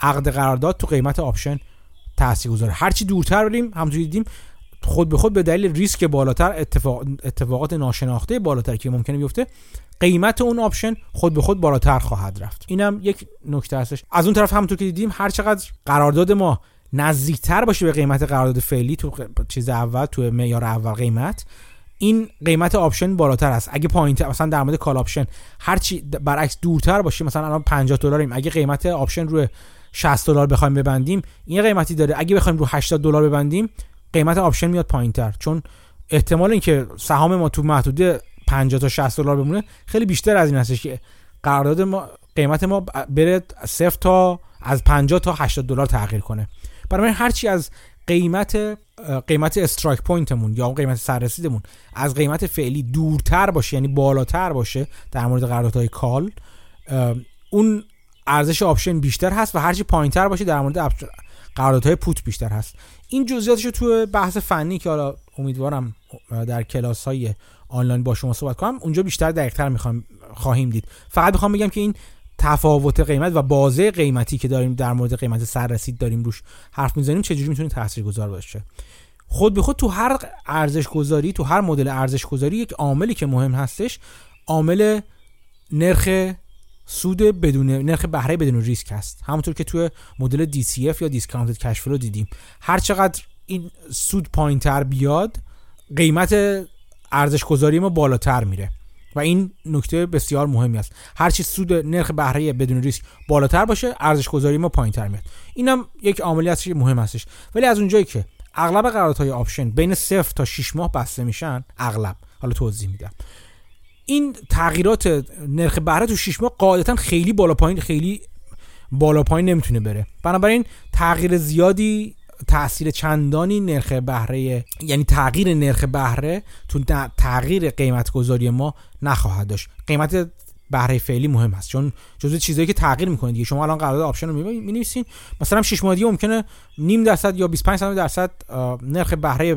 عقد قرارداد تو قیمت آپشن تاثیرگذاره. هرچی دورتر بریم همونجوری دیدیم خود به خود به دلیل ریسک بالاتر اتفاق... اتفاقات ناشناخته بالاتر که ممکنه بیفته قیمت اون آپشن خود به خود بالاتر خواهد رفت. اینم یک نکته هستش. از اون طرف همونطور که دیدیم هر چقدر قرارداد ما نزدیکتر باشه به قیمت قرارداد فعلی تو چیز اول تو معیار اول قیمت این قیمت آپشن بالاتر است. اگه پایین مثلا در مورد call option هر چی برعکس دورتر باشه مثلا الان 50 دلاریم اگه قیمت آپشن روی 60 دلار بخوایم ببندیم این قیمتی داره. اگه بخوایم رو 80 دلار ببندیم قیمت آپشن میاد پایینتر. چون احتمال اینکه سهام ما تو محدوده 50 تا 60 دلار بمونه خیلی بیشتر از این هستش که قرارداد ما قیمت ما بره صفر تا از 50 تا 80 دلار تغییر کنه. برای هر چی از قیمت قیمت strike point مون یا قیمت سررسیدمون از قیمت فعلی دورتر باشه یعنی بالاتر باشه در مورد قراردادهای call اون ارزش آپشن بیشتر هست و هرچی پایینتر باشه در مورد قراردادهای پوت بیشتر هست. این جزئیاتش رو تو بحث فنی که حالا امیدوارم در کلاس های آنلاین با شما صحبت کنم اونجا بیشتر دقیقتر می‌خوام خواهیم دید. فقط می‌خوام بگم که این تفاوت قیمت و بازه قیمتی که داریم در مورد قیمت سررسید داریم روش حرف می‌زنیم چجوری می‌تونه تاثیرگذار باشه؟ خود به خود تو هر ارزش گذاری تو هر مدل ارزش گذاری یک عاملی که مهم هستش عامل نرخ سود بدون نرخ بهره بدون ریسک هست. همونطور که توی مدل DCF یا discounted cash flow دیدیم. هر چقدر این سود پایین تر بیاد قیمت ارزش گذاری ما بالاتر میره. و این نکته بسیار مهمی است. هر چی سود نرخ بهره بدون ریسک بالاتر باشه ارزش گذاری ما پایین تر میاد. اینم یک عاملی است مهم هستش. ولی از اونجایی که اغلب قراردادهای آپشن بین 0 تا 6 ماه بسته میشن اغلب. حالا توضیح میدم. این تغییرات نرخ بهره تو 6 ماه قاعدتا خیلی بالا پایین خیلی بالا پایین نمی‌تونه بره. بنابراین تغییر زیادی تاثیر چندانی نرخ بهره یعنی تغییر نرخ بهره تو تغییر قیمت گذاری ما نخواهد داشت. قیمت بهره فعلی مهم است چون جزو چیزایی که تغییر می‌کنه دیگه شما الان قرارداد آپشن رو می‌نویسین. مثلا 6 ماهگی ممکنه نیم درصد یا 25 درصد نرخ بهره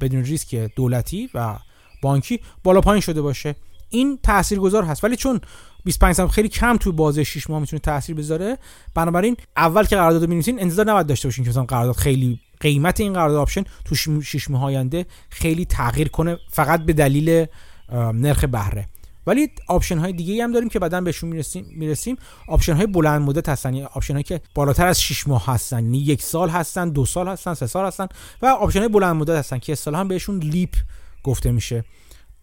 بدون ریسک دولتی و بانکی بالا پایین شده باشه. این تاثیرگذار هست. ولی چون 25 سم خیلی کم تو بازه 6 ماه می‌تونه تاثیر بذاره بنابراین اول که قرارداد می‌نویسین انتظار نباید داشته باشین که مثلا قرارداد خیلی قیمت این قرارداد آپشن تو 6 ماه آینده خیلی تغییر کنه فقط به دلیل نرخ بهره. ولی آپشن های دیگه هم داریم که بعدا بهشون می‌رسیم می‌رسیم. آپشن های بلند مدت هستن. یعنی آپشن هایی که بالاتر از 6 ماه هستن. یعنی یک سال هستن دو سال هستن سه سال هستن و آپشن های بلند مدت هستن که اصطلاحا بهشون LEAP گفته میشه.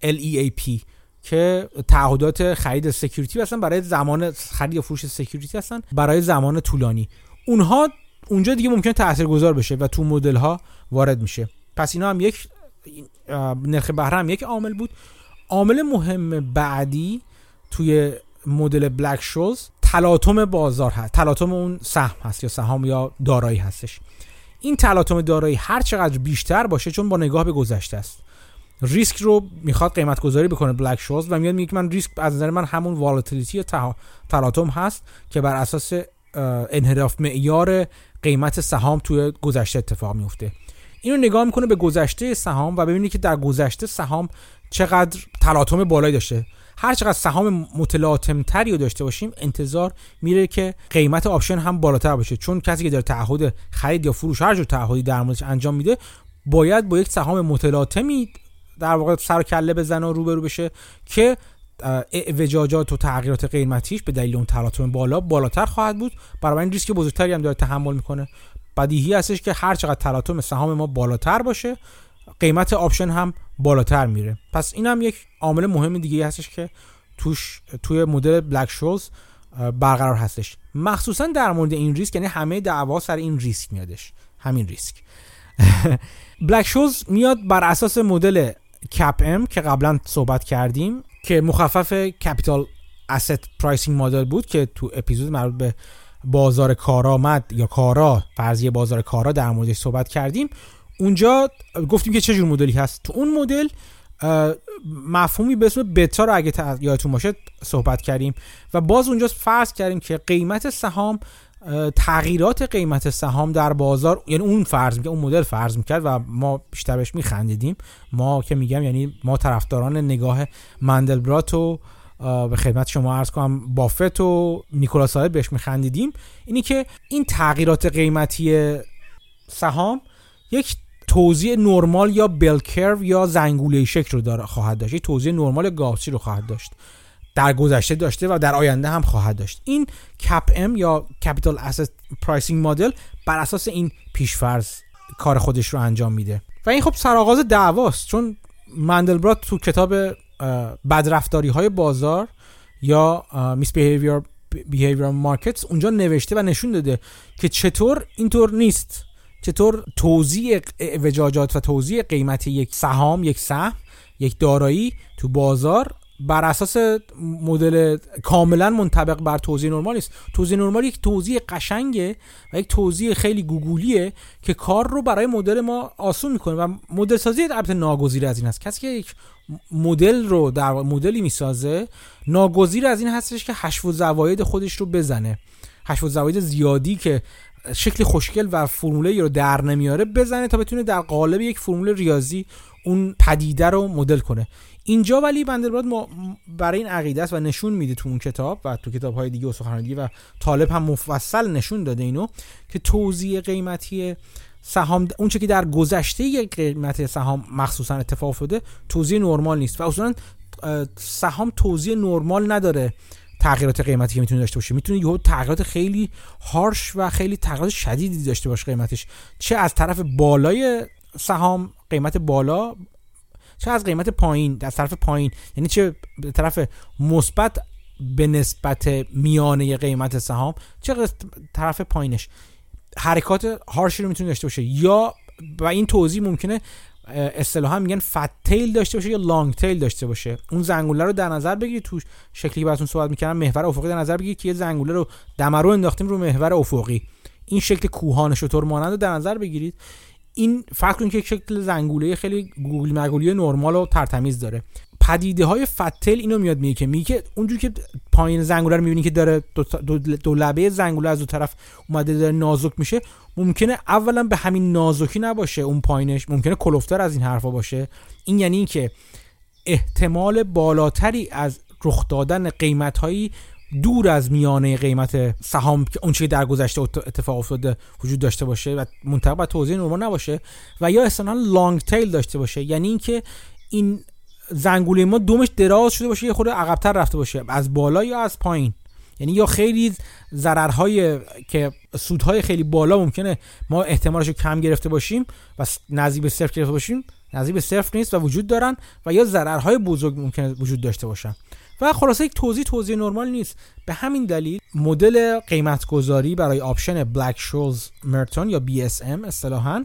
L E A P. که تعهدات خرید security هستن برای زمان خرید یا فروش security هستن برای زمان طولانی. اونها اونجا دیگه ممکنه تاثیرگذار بشه و تو مدل ها وارد میشه. پس اینا هم یک نرخ بهره هم یک عامل بود. عامل مهم بعدی توی مدل بلک شولز تلاطم بازار هست. تلاطم اون سهم هست یا سهام یا دارایی هستش. این تلاطم دارایی هر چقدر بیشتر باشه چون با نگاه به گذشته است. ریسک رو می‌خواد قیمت گذاری بکنه بلک شولز و میاد میگه من ریسک از نظر من همون والتیلیتی یا تلاطم هست که بر اساس انحراف معیار قیمت سهام توی گذشته اتفاق میفته. اینو نگاه می‌کنه به گذشته سهام و ببینید که در گذشته سهام چقدر تلاطم بالایی داشته. هر چقدر سهام متلاطم تری داشته باشیم انتظار میره که قیمت آپشن هم بالاتر باشه. چون کسی که داره تعهد خرید یا فروش هر جور تعهدی در موردش انجام میده باید با یک سهام متلاطمی در واقع سر کله بزنه و روبرو بشه که اعوجاجات و تغییرات قیمتیش به دلیل اون تلاطم بالا بالاتر خواهد بود. برای این ریسک بزرگتری هم داره تحمل می‌کنه. بدیهی هستش که هر چقدر تلاطم سهام ما بالاتر باشه قیمت آپشن هم بالاتر میره. پس این هم یک عامل مهم دیگه هستش که توش توی مدل بلک شولز برقرار هستش. مخصوصا در مورد این ریسک یعنی همه دعوا سر این ریسک میادش. همین ریسک. بلک شولز میاد بر اساس مدل CAPM که قبلا صحبت کردیم که مخفف capital asset pricing model بود که تو اپیزود مربوط به بازار کارآمد یا کارا فرضیه بازار کارا در موردش صحبت کردیم. اونجا گفتیم که چه جور مدلی هست. تو اون مدل مفهومی به اسم بتا رو اگه یادتون باشه صحبت کردیم. و باز اونجا فرض کردیم که قیمت سهام تغییرات قیمت سهام در بازار یعنی اون فرض می‌کرد اون مدل فرض می‌کرد و ما بیشتر بهش میخندیدیم. ما که میگم یعنی ما طرفداران نگاه مندلبرات و به خدمت شما عرض کنم بافت و نیکولا بهش میخندیدیم. اینی که این تغییرات قیمتی سهام یک توزیع نرمال یا bell یا زنگوله شکل رو داره خواهد داشت. یک نرمال گاوسی رو خواهد داشت. در گذشته داشته و در آینده هم خواهد داشت. این CAPM یا capital asset pricing model بر اساس این پیشفرض کار خودش رو انجام میده. و این خب سرآغاز دعواست چون مندلبرات تو کتاب بدرفتاری های بازار یا میس بیهیویر مارکتس اونجا نوشته و نشون داده که چطور اینطور نیست. چطور توزیع وجاجات و توزیع قیمت یک سهام یک سهم یک دارایی تو بازار بر اساس مدل کاملا منطبق بر توزیع نرمال است توزیع نرمال یک توزیع قشنگه و یک توزیع خیلی گوگولیه که کار رو برای مدل ما آسون می‌کنه و مدل سازی البته ناگزیر از این است کسی که یک مدل رو در مدلی می‌سازه ناگزیر از این هستش که حشو و زواید خودش رو بزنه. حشو و زواید زیادی که شکل خوشگل و فرموله رو در نمیاره بزنه تا بتونه در قالب یک فرمول ریاضی اون پدیده رو مدل کنه. اینجا ولی بندرباد ما برای این عقیده است و نشون میده تو اون کتاب و تو کتاب های دیگه و سخنرانی و طالب هم مفصل نشون داده اینو که توزیع قیمتی سهام اون که در گذشته یک قیمت سهام مخصوصا اتفاق افتاده توزیع نرمال نیست و اصولا سهام توزیع نرمال نداره تغییرات قیمتی که می‌تونه داشته باشه. می‌تونه یه تغییرات خیلی هارش و خیلی تغییرات شدیدی داشته باشه قیمتش. چه از طرف بالای سهام قیمت بالا چه از قیمت پایین از طرف پایین؟ یعنی چه به طرف مثبت به نسبت میانه قیمت سهام چه طرف پایینش؟ حرکات هارشی رو می‌تونه داشته باشه. یا و این توضیح ممکنه اصطلاحا میگن فت داشته باشه یا لانگ تیل داشته باشه. اون زنگوله رو در نظر بگیرید تو شکلی براتون صحبت می‌کردم محور افقی در نظر بگیرید که یه زنگوله رو دمرو انداختیم رو محور افقی. این شکل کوهان شطور مانند رو در نظر بگیرید. این فرق کنید که یک شکل زنگوله خیلی گوگل مگولی نرمال و ترتمیز داره. پدیده های فتل اینو میاد میگه که میگه اونجوری که پایین زنگوله رو می‌بینی که داره دو, دو, لبه زنگوله از دو طرف اومده داره نازک میشه ممکنه اولا به همین نازکی نباشه اون پایینش ممکنه کلوفتر از این حرفا باشه. این یعنی که احتمال بالاتری از رخ دادن قیمت هایی دور از میانه قیمت سهام که اون در گذشته اتفاق افتاده وجود داشته باشه و منطقه با توضیح نرمال نباشه و یا اصلا لانگ تیل داشته باشه. یعنی اینکه این زنگوله ما دومش دراز شده باشه یه خورده عقبتر رفته باشه. از بالا یا از پایین. یعنی یا خیلی ضررهای که سودهای خیلی بالا ممکنه ما احتمالش رو کم گرفته باشیم و نزدیک به صفر گرفته باشیم نزدیک به صفر نیست و وجود دارن و یا ضررهای بزرگ ممکنه وجود داشته باشن. و خلاصه یک توضیح توضیح نرمال نیست. به همین دلیل مدل قیمت گذاری برای آپشن بلک شولز مرتون یا BSM اصطلاحا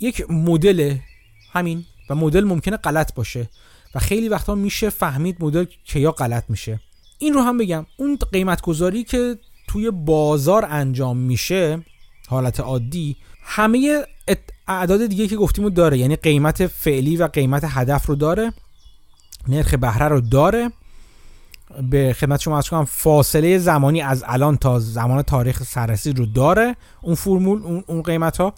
یک مدل همین و مدل ممکنه غلط باشه و خیلی وقتا میشه فهمید مدل کیا غلط میشه. این رو هم بگم اون قیمت گذاری که توی بازار انجام میشه حالت عادی همه اعداد دیگه که گفتیم رو داره. یعنی قیمت فعلی و قیمت هدف رو داره نرخ بهره رو داره. به خدمت شما از کنم فاصله زمانی از الان تا زمان تاریخ سررسید رو داره اون فرمول اون قیمت ها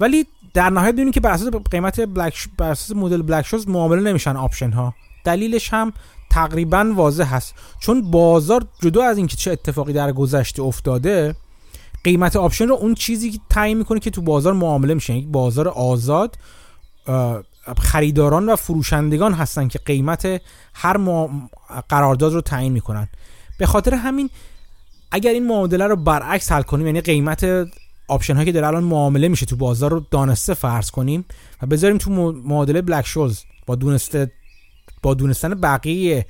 ولی در نهایت ببینید که بر اساس قیمت بلک بر اساس مدل بلک شولز معامله نمیشن آپشن ها دلیلش هم تقریبا واضح هست. چون بازار جدا از اینکه چه اتفاقی در گذشته افتاده قیمت آپشن رو اون چیزی که تعیین می‌کنه که تو بازار معامله میشه. یک بازار آزاد خریداران و فروشندگان هستن که قیمت هر قرارداد رو تعیین می‌کنن. به خاطر همین اگر این معادله رو برعکس حل کنیم یعنی قیمت آپشن هایی که در الان معامله میشه تو بازار رو دانسته فرض کنیم و بذاریم تو معادله بلک شوز با دونسته با دونستن بقیه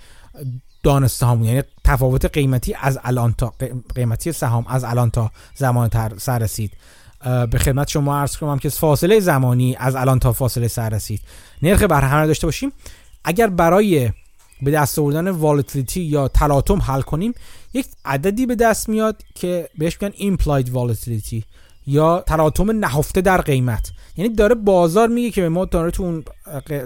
دانسته همون یعنی تفاوت قیمتی از الان تا قیمتی سهام از الان تا زمان تر سر رسید به خدمت شما عرض کنم که فاصله زمانی از الان تا فاصله سر رسید. نرخ بهره داشته باشیم. اگر برای به دست آوردن volatility یا تلاطم حل کنیم یک عددی به دست میاد که بهش میگن implied volatility یا تلاطم نهفته در قیمت. یعنی داره بازار میگه که به ما داره تو اون,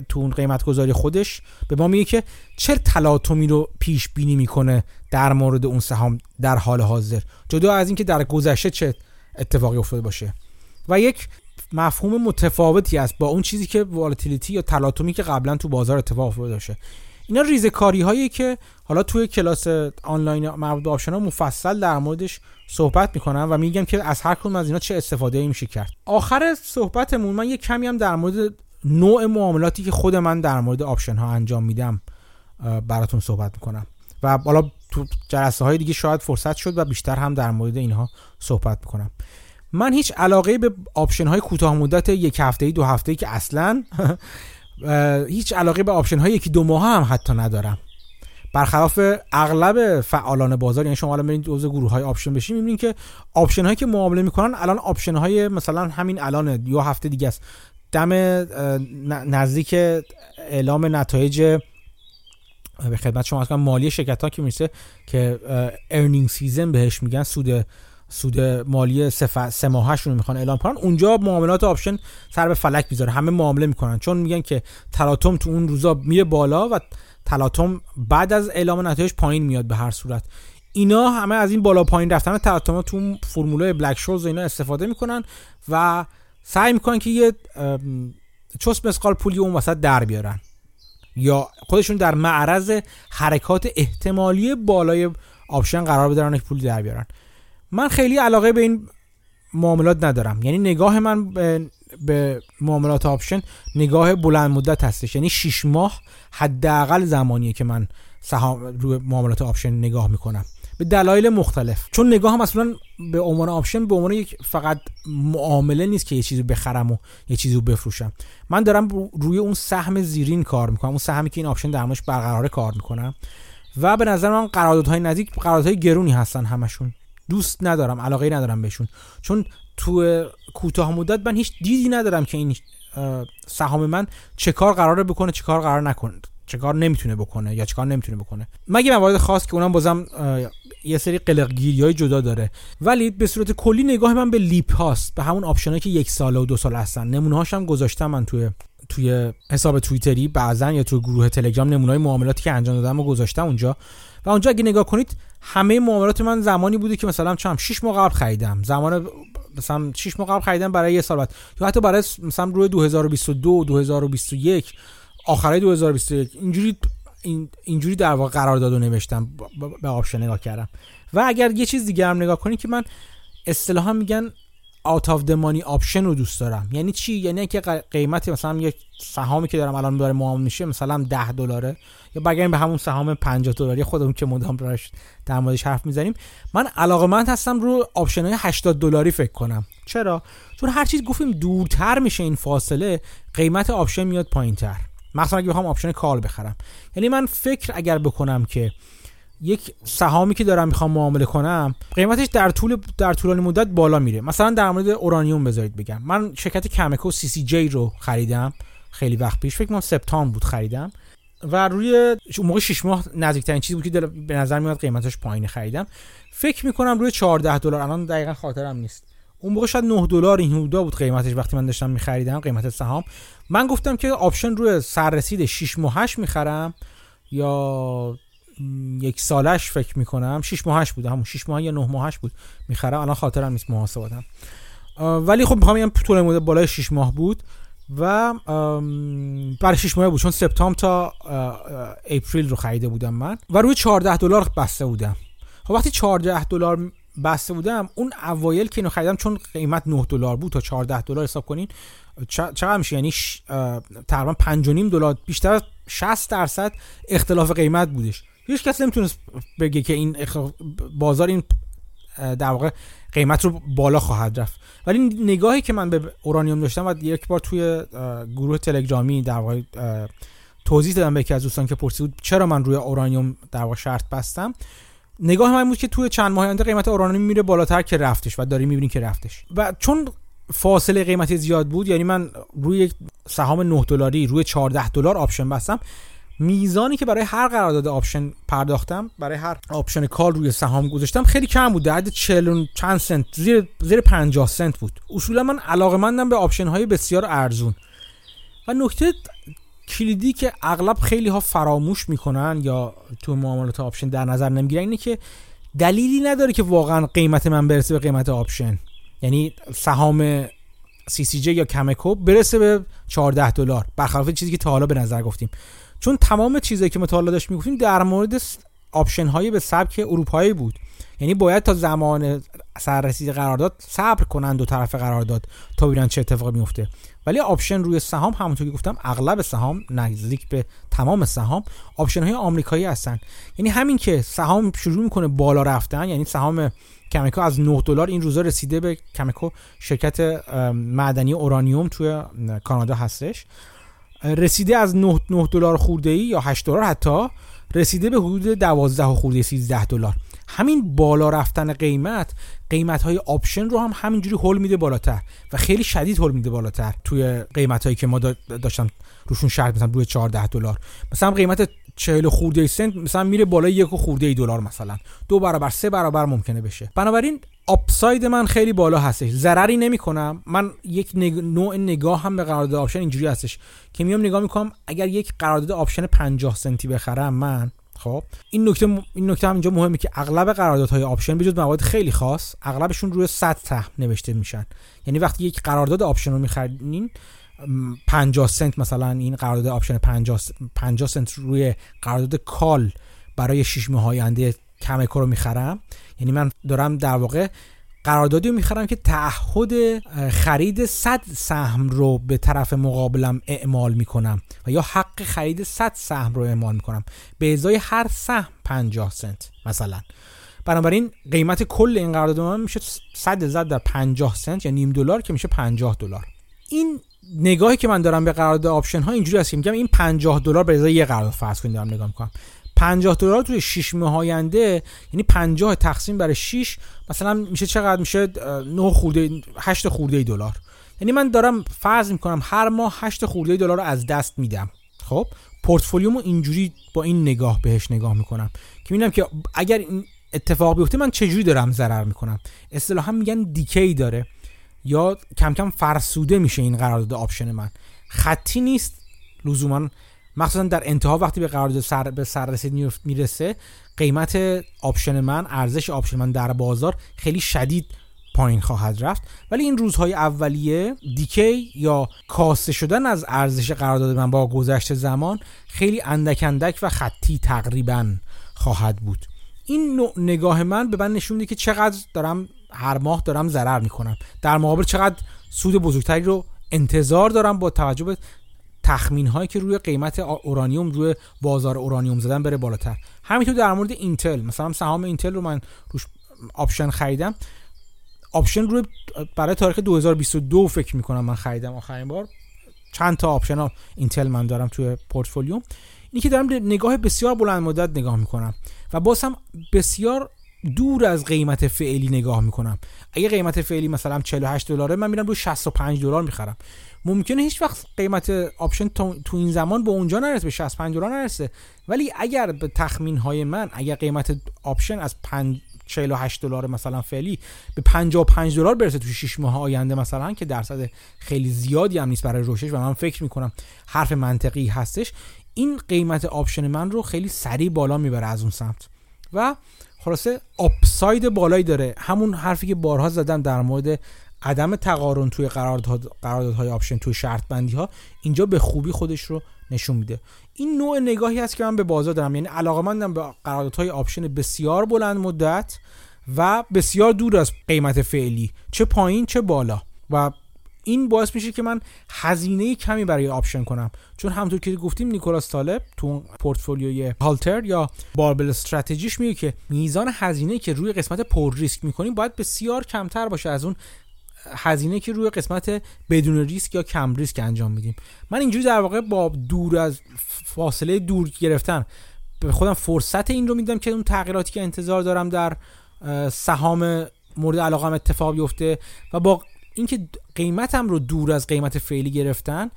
تو اون قیمت گذاری خودش به ما میگه که چه تلاطمی رو پیش بینی می‌کنه در مورد اون سهام در حال حاضر. جدا از اینکه در گذشته چه اتفاقی افتاده باشه. و یک مفهوم متفاوتی است با اون چیزی که volatility یا تلاطمی که قبلا تو بازار اتفاق افتاده باشه. اینا ریزکاری هایی که حالا توی کلاس آنلاین مربوط به آپشن مفصل در موردش صحبت می‌کنم و میگم که از هر کدوم از اینا چه استفاده میشه کرد. آخر صحبتمون من یه کمی هم در مورد نوع معاملاتی که خود من در مورد آپشن ها انجام میدم براتون صحبت می‌کنم. و حالا تو جلسه های دیگه شاید فرصت شد و بیشتر هم در مورد اینها صحبت می‌کنم. من هیچ علاقه به آپشن های کوتاه مدت یک هفته دو هفته که اصلا هیچ علاقه به آپشن های یکی دو ماه هم حتی ندارم. برخلاف اغلب فعالان بازار یعنی شما الان برید جزء گروه های آپشن بشین می‌بینید که آپشن هایی که معامله می‌کنن الان آپشن های مثلا همین الان یا هفته دیگه است. دم نزدیک اعلام نتایج به خدمت شما مالی شرکت ها که می‌رسه که earning season بهش میگن سود سود مالی سه, ماهشون می‌خوان اعلام کنن. اونجا معاملات آپشن سر به فلک می‌ذاره. همه معامله می‌کنن. چون میگن که تلاطم تو اون روزا میره بالا و تلاطم بعد از اعلام نتایج پایین میاد به هر صورت. اینا همه از این بالا پایین رفتن تلاطم تو فرمولای بلک شولز اینا استفاده می‌کنن و سعی می‌کنن که یه چس مثقال پولی اون وسط در بیارن. یا خودشون در معرض حرکات احتمالی بالای آپشن قرار که پول در بیارن. من خیلی علاقه به این معاملات ندارم. یعنی نگاه من به, به معاملات آپشن نگاه بلند مدت هستش. یعنی 6 ماه حداقل زمانیه که من سهام روی معاملات آپشن نگاه می‌کنم. به دلایل مختلف. چون نگاهم اصلا به عنوان آپشن به عنوان یک فقط معامله نیست که یه چیزی بخرم و یه چیزی رو بفروشم. من دارم روی اون سهم زیرین کار می‌کنم. اون سهمی که این آپشن در برقرار کار می‌کنم و به نظر من قراردادهای نزدیک قراردادهای گرونی هستن همشون. دوست ندارم علاقه ندارم بهشون. چون تو کوتاه مدت من هیچ دیدی ندارم که این سهام من چه کار قراره بکنه چه کار قرار نکنه چه کار نمی‌تونه بکنه یا چه کار نمی‌تونه بکنه. مگه موارد خاص که اونم بازم یه سری قلقگیری های جدا داره. ولی به صورت کلی نگاه من به LEAP هاست به همون آپشن که یک ساله و دو سال هستن. نمونه هاشم گذاشتم من توی توی حساب توییتری بعضا یا توی گروه تلگرام نمونه های معاملاتی که انجام دادم و گذاشتم اونجا. و اونجا اگه نگاه کنید همه معاملات من زمانی بوده که مثلا چم 6 ماه قبل خریدم. زمان مثلا 6 ماه قبل خریدم برای یه سال بعد. یا حتی برای مثلا روی 2022 2021 آخرای 2021 اینجوری این اینجوری در واقع قرار داد و نوشتم. به آپشن نگاه کردم. و اگر یه چیز دیگه هم نگاه کنید که من اصطلاحا میگن out of the money option رو دوست دارم. یعنی چی؟ یعنی که قیمت مثلا یک سهامی که دارم الان داره معامله میشه مثلا 10 دلاره. بگیم به همون سهام 50 دلاری خودمون که مدام براش در موردش حرف می‌زنیم. من علاقمند هستم رو آپشن های 80 دلاری فکر کنم. چرا؟ چون هر چیز گفتیم دورتر میشه این فاصله قیمت آپشن میاد پایینتر. مثلا اگه بخوام آپشن call بخرم. یعنی من فکر اگر بکنم که یک سهامی که دارم می‌خوام معامله کنم قیمتش در طول در طولانی مدت بالا میره. مثلا در مورد اورانیوم بذارید بگم. من شرکت کمکو CCJ رو خریدم. خیلی وقت پیش. فکر کنم سپتامبر بود خریدم. و روی اون موقع 6 ماه نزدیکترین چیزی بود که به نظر میاد قیمتش پایین خریدم. فکر می‌کنم روی 14 دلار الان دقیقا خاطرم نیست. اون موقع شاید 9 دلار این حدودا بود قیمتش وقتی من داشتم میخریدم قیمت سهام. من گفتم که آپشن روی سررسید 6 ماهش می‌خرم یا یک سالش فکر می‌کنم. 6 ماهش بود همون 6 ماه یا 9 ماهش بود می‌خرم. الان خاطرم نیست محاسباتم. ولی خب می‌خوام بگم طول مدت بالای 6 ماه بود. و برای 6 ماه بود چون سپتامبر تا اپریل رو خریده بودم من و روی 14 دلار بسته بودم. خب وقتی 14 دلار بسته بودم اون اوایل که اینو خریدم چون قیمت 9 دلار بود تا 14 دلار حساب کنین چقدر میشه؟ یعنی تقریبا 5 دلار بیشتر از 60 درصد اختلاف قیمت بودش. هیچ کس نمی‌تونست بگه که این بازار این در واقع قیمت رو بالا خواهد رفت. ولی نگاهی که من به اورانیوم داشتم و یک بار توی گروه تلگرامی در واقع توضیح دادم به یکی از دوستان که پرسید چرا من روی اورانیوم در واقع شرط بستم نگاه من بود که توی چند ماه آینده قیمت اورانیوم میره بالاتر که رفتش و داری می‌بینی که رفتش. و چون فاصله قیمتی زیاد بود یعنی من روی سهام 9 دلاری روی 14 دلار آپشن بستم میزانی که برای هر قرارداد آپشن پرداختم برای هر آپشن call روی سهام گذاشتم خیلی کم بود. در حد 40 چند سنت زیر زیر 50 سنت بود. اصولا من علاقه به آپشن های بسیار ارزون. و نکته کلیدی که اغلب خیلی ها فراموش می‌کنن یا تو معاملات آپشن در نظر نمی‌گیرن اینه که دلیلی نداره که واقعا قیمت من برسه به قیمت آپشن. یعنی سهام CCJ یا Cameco برسه به 14 دلار. برخلاف چیزی که تا حالا به نظر گفتیم. چون تمام چیزایی که مطالعه داشت می‌گفتیم در مورد آپشن های به سبک اروپایی بود. یعنی باید تا زمان سررسید قرارداد صبر کنن دو طرف قرارداد تا ببینن چه اتفاقی میفته ولی آپشن روی سهام همونطور که گفتم اغلب سهام نزدیک به تمام سهام آپشن های آمریکایی هستن. یعنی همین که سهام شروع می‌کنه بالا رفتن یعنی سهام Cameco از 9 دلار این روزا رسیده به Cameco شرکت معدنی اورانیوم توی کانادا هستش. رسیده از 9 دلار خورده ای یا 8 دلار حتی رسیده به حدود 12 خورده 13 دلار. همین بالا رفتن قیمت قیمت های آپشن رو هم همینجوری هول میده بالاتر و خیلی شدید هول میده بالاتر توی قیمت هایی که ما داشتم روشون شرط مثلا روی 14 دلار. مثلا قیمت 40 خورده سنت مثلا میره بالای یک خورده دلار مثلا. دو برابر سه برابر ممکنه بشه. بنابراین upside من خیلی بالا هستش. ضرری نمی کنم من یک نوع نگاه هم به قرارداد آپشن اینجوری هستش که میام نگاه می‌کنم اگر یک قرارداد آپشن 50 سنتی بخرم من خب این نکته این نکته هم اینجا مهمه که اغلب قراردادهای آپشن بجز موارد خیلی خاص اغلبشون روی 100 سهم نوشته میشن. یعنی وقتی یک قرارداد آپشن رو می‌خرین 50 سنت مثلا این قرارداد آپشن 50 50 سنت روی قرارداد کال برای 6 ماه آینده کمکو رو می‌خرم. یعنی من دارم در واقع قراردادی رو می‌خرم که تعهد خرید 100 سهم رو به طرف مقابلم اعمال می‌کنم و یا حق خرید 100 سهم رو اعمال می‌کنم. به ازای هر سهم 50 سنت مثلا. بنابراین قیمت کل این قرارداد من میشه 100 زد در 50 سنت یا نیم دلار که میشه 50 دلار. این نگاهی که من دارم به قرارداد آپشن ها اینجوری هست که میگم این 50 دلار به ازای یه قرارداد فرض کنید دارم نگاه می‌کنم. 50 دلار توی 6 ماه آینده یعنی 50 تقسیم بر 6 مثلا میشه چقدر؟ میشه 9 خورده 8 خورده دلار. یعنی من دارم فرض می‌کنم هر ماه 8 خورده دلار رو از دست میدم. خب؟ پورتفولیومو اینجوری با این نگاه بهش نگاه می‌کنم که می‌بینم که اگر این اتفاق بیفته من چجوری دارم ضرر می‌کنم؟ اصطلاحا میگن decay داره. یا کم کم فرسوده میشه این قرارداد آپشن من. خطی نیست لزوما. مخصوصا در انتها وقتی به قرارداد سر به سررسید می‌رسه قیمت آپشن من ارزش آپشن من در بازار خیلی شدید پایین خواهد رفت. ولی این روزهای اولیه decay یا کاسته شدن از ارزش قرارداد من با گذشت زمان خیلی اندک اندک و خطی تقریبا خواهد بود. این نوع نگاه من به من نشون میده که چقدر دارم هر ماه دارم ضرر می‌کنم. در مقابل چقدر سود بزرگتری رو انتظار دارم با توجه به تخمین هایی که روی قیمت اورانیوم روی بازار اورانیوم زدم بره بالاتر. همینطور در مورد اینتل مثلا سهام اینتل رو من روش آپشن خریدم. آپشن رو برای تاریخ 2022 فکر می‌کنم من خریدم آخرین بار. چند تا آپشن اینتل من دارم توی پورتفولیوم. اینی که دارم نگاه بسیار بلند مدت نگاه می‌کنم و باز هم بسیار دور از قیمت فعلی نگاه می‌کنم. اگه قیمت فعلی مثلا 48 دلاره من میرم رو 65 دلار می‌خرم. ممکنه هیچ وقت قیمت آپشن تو این زمان به اونجا نرسه به 65 دلار نرسه. ولی اگر به تخمین های من اگر قیمت آپشن از 5 48 دلار مثلا فعلی به 55 دلار برسه تو 6 ماه آینده مثلا که درصد خیلی زیادی هم نیست برای رشدش و من فکر می‌کنم حرف منطقی هستش این قیمت آپشن من رو خیلی سریع بالا می‌بره از اون سمت. و خلاصه upside بالایی داره. همون حرفی که بارها زدم در مورد عدم تقارن توی قراردادهای آپشن توی شرط بندی ها اینجا به خوبی خودش رو نشون میده. این نوع نگاهی هست که من به بازار دارم. یعنی علاقمندم به قراردادهای آپشن بسیار بلند مدت و بسیار دور از قیمت فعلی. چه پایین چه بالا. و این باعث میشه که من هزینه کمی برای آپشن کنم. چون همونطور که گفتیم نیکولاس طالب تو پورتفولیوی هالتر یا barbell strategy ش میگه که میزان هزینه که روی قسمت پر ریسک می‌کنیم باید بسیار کمتر باشه از اون هزینه که روی قسمت بدون ریسک یا کم ریسک انجام میدیم. من اینجوری در واقع با دور از فاصله دور گرفتن به خودم فرصت این رو میدم که اون تغییراتی که انتظار دارم در سهام مورد علاقه‌م اتفاق بیفته و با اینکه قیمتم رو دور از قیمت فعلی گرفتم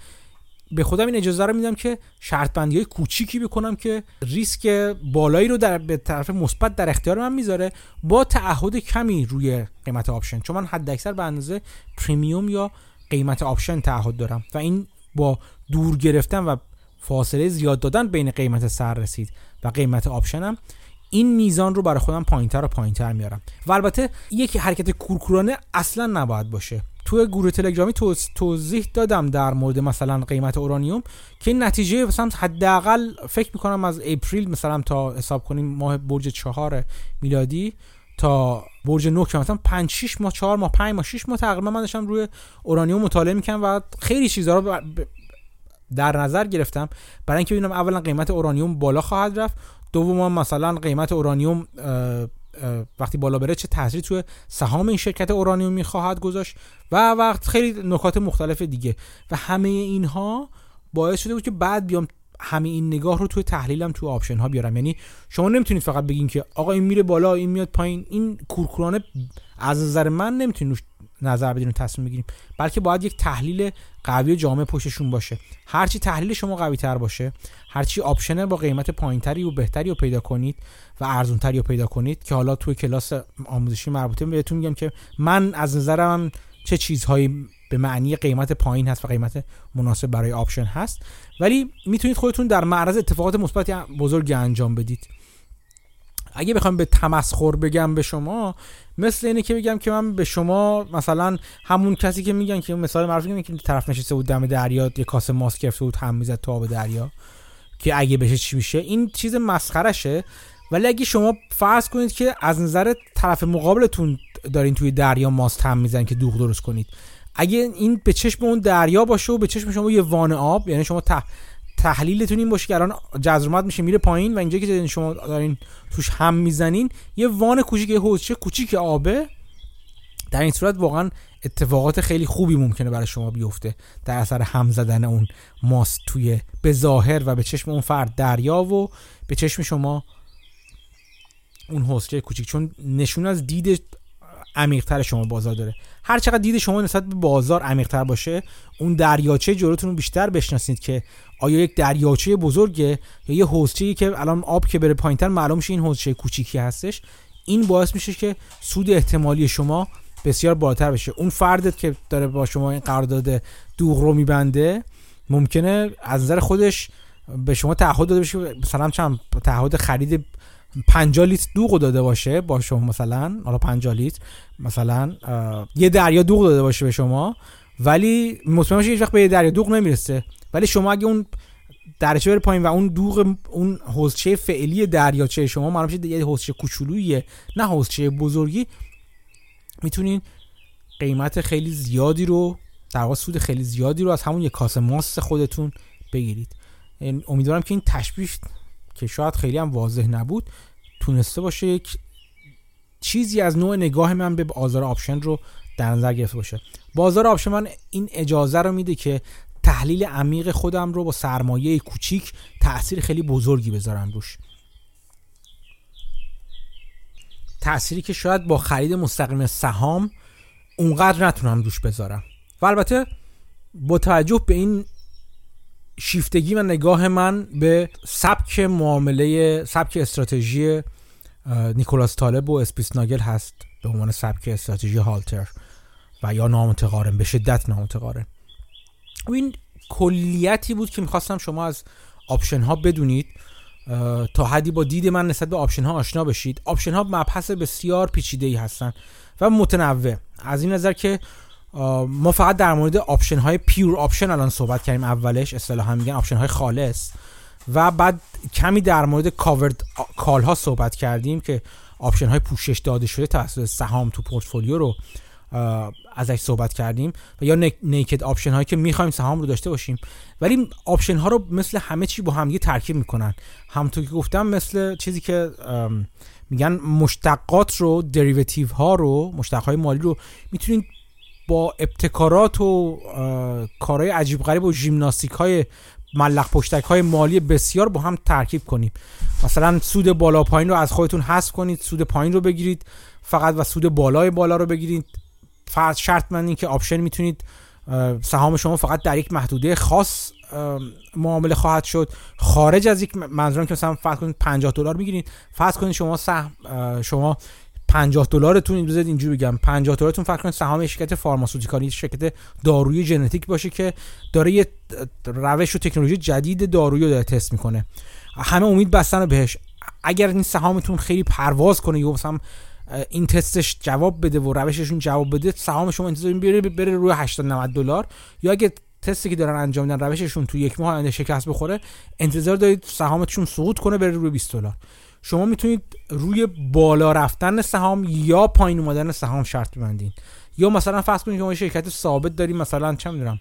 به خودم این اجازه رو میدم که شرط بندی های کوچیکی بکنم که ریسک بالایی رو در به طرف مثبت در اختیار من می‌ذاره با تعهد کمی روی قیمت آپشن. چون من حد اکثر به اندازه premium یا قیمت آپشن تعهد دارم و این با دور گرفتن و فاصله زیاد دادن بین قیمت سر رسید و قیمت آپشنم این میزان رو برای خودم پایینتر و پایینتر میارم. و البته یک حرکت کورکورانه اصلا نباید باشه. توی گروه تلگرامی توضیح دادم در مورد مثلا قیمت اورانیوم که نتیجه مثلا حداقل فکر می‌کنم از April مثلا تا حساب کنیم ماه برج چهار میلادی تا برج نه که مثلا 5 6 ماه 4 ماه 5 ماه 6 ماه تقریبا من داشتم روی اورانیوم مطالعه می‌کنم و خیلی چیزا رو در نظر گرفتم. برای اینکه ببینم اولا قیمت اورانیوم بالا خواهد رفت. دوم مثلا قیمت اورانیوم وقتی بالا بره چه تاثیری توی سهام این شرکت اورانیومی خواهد گذاشت؟ و وقت خیلی نکات مختلف دیگه. و همه اینها باعث شده بود که بعد بیام همه این نگاه رو توی تحلیلم توی آپشن ها بیارم. یعنی شما نمی‌تونید فقط بگین که آقا این میره بالا این میاد پایین. این کورکورانه از نظر من نمی‌تونید نظر بدین تصمیم بگیریم. بلکه باید یک تحلیل قوی و جامع پشتشون باشه. هرچی تحلیل شما قوی تر باشه هرچی آپشن با قیمت پایینتری و بهتری رو پیدا کنید و ارزونتری رو پیدا کنید که حالا توی کلاس آموزشی مربوطه بهتون میگم که من از نظرم چه چیزهایی به معنی قیمت پایین هست و قیمت مناسب برای آپشن هست. ولی می‌تونید خودتون در معرض اتفاقات مثبت بزرگی انجام بدید. اگه بخوام به تمسخر بگم به شما مثل اینه که بگم که من به شما مثلا همون کسی که میگن که مثال معروف اینه که طرف نشسته بود دم دریا یه کاسه ماست گرفته بود هم می‌زد تو آب دریا که اگه بشه چی میشه این چیز مسخرشه. ولی اگه شما فرض کنید که از نظر طرف مقابلتون دارین توی دریا ماست هم میزن که دوغ درست کنید. اگه این به چشم اون دریا باشه و به چشم شما یه وان آب یعنی شما تحلیلتون این باشه که الان جزرومت میشه میره پایین و اینجا که شما دارین توش هم می‌زنین یه وان کوچیک یه حوضچه کوچیک آبه. در این صورت واقعا اتفاقات خیلی خوبی ممکنه برای شما بیفته در اثر هم زدن اون ماست توی به ظاهر و به چشم اون فرد دریا و به چشم شما اون حوضچه کوچیک. چون نشون از دید عمیقتر شما بازار داره. هر چقدر دید شما نسبت به بازار عمیقتر باشه اون دریاچه جلوتون رو بیشتر بشناسید که آیا یک دریاچه بزرگه یا یه حوضچه‌ای که الان آب که بره پایینتر معلوم میشه این حوضچه کوچیکی هستش؟ این باعث میشه که سود احتمالی شما بسیار بالاتر بشه. اون فردت که داره با شما این قرارداد دوغ رو میبنده ممکنه از نظر خودش به شما تعهد داده بشه مثلا چند تعهد خرید 50 لیتر دوغ داده باشه با شما مثلا حالا 50 لیتر مثلا یه دریا دوغ داده باشه به شما ولی مطمئن باشه هیچ وقت به یه دریا دوغ نمی‌رسه. ولی شما اگه اون درچه بره پایین و اون دوغ اون حوضچه فعلی دریاچه شما معلوم یه حوضچه کوچولویه نه حوضچه بزرگی می‌تونین قیمت خیلی زیادی رو در واقع سود خیلی زیادی رو از همون یک کاسه ماست خودتون بگیرید. امیدوارم که این تشبیه که شاید خیلی هم واضح نبود تونسته باشه یک چیزی از نوع نگاه من به بازار آپشن رو در نظر گرفته باشه. بازار آپشن من این اجازه رو میده که تحلیل عمیق خودم رو با سرمایه کوچیک تاثیر خیلی بزرگی بذارم روش. تأثیری که شاید با خرید مستقیم سهام اونقدر نتونم روش بذارم. و البته با توجه به این شیفتگی و نگاه من به سبک معامله سبک استراتژی نیکولاس طالب و اسپیتزناگل هست به عنوان سبک استراتژی هالتر و یا نامتقارن به شدت نامتقارن. و این کلیتی بود که می‌خواستم شما از آپشن ها بدونید تا حدی با دید من نسبت به آپشن ها آشنا بشید. آپشن ها مبحث بسیار پیچیده ای هستن و متنوع. از این نظر که ما فقط در مورد آپشن های pure option الان صحبت کردیم اولش اصطلاحا میگن آپشن های خالص. و بعد کمی در مورد covered call ها صحبت کردیم که آپشن های پوشش داده شده توسط سهام تو پورتفولیو رو ازش صحبت کردیم و یا naked option هایی که می‌خوایم سهام رو داشته باشیم. ولی آپشن ها رو مثل همه چی با همدیگه ترکیب می‌کنن. همونطور که گفتم مثل چیزی که میگن مشتقات رو derivative ها رو مشتق های مالی رو می‌تونید با ابتکارات و کارهای عجیب غریب و ژیمناستیک های معلق پشتک های مالی بسیار با هم ترکیب کنیم. مثلا سود بالا پایین رو از خودتون حذف کنید سود پایین رو بگیرید فقط و سود بالای بالا رو بگیرید. فرض شرط من این که آپشن می‌تونید سهام شما فقط در یک محدوده خاص معامله خواهد شد. خارج از یک منظورم که مثلا فرض کنید 50 دلار می‌گیرید. فرض کنید شما سهم شما 50 دلارتون این بذارید اینجوری بگم. 50 دلارتون فکر کنید سهام شرکت فارماسوتیکالی شرکت دارویی ژنتیک باشه که داره یه روش و تکنولوژی جدید دارویی رو داره تست می‌کنه. همه امید بستن بهش. اگر این سهامتون خیلی پرواز کنه یا مثلا این تستش جواب بده و روششون جواب بده. سهام شما انتظار بره بره روی 80 90 دلار. یا اگه تستی که دارن انجام میدن روششون تو یک ماه آینده شکست بخوره انتظار دارید سهامتون سقوط کنه بره روی 20 دلار. شما می‌تونید روی بالا رفتن سهام یا پایین اومدن سهام شرط ببندین. یا مثلا فرض کنید شما شرکت ثابت داریم مثلا چه می‌دونم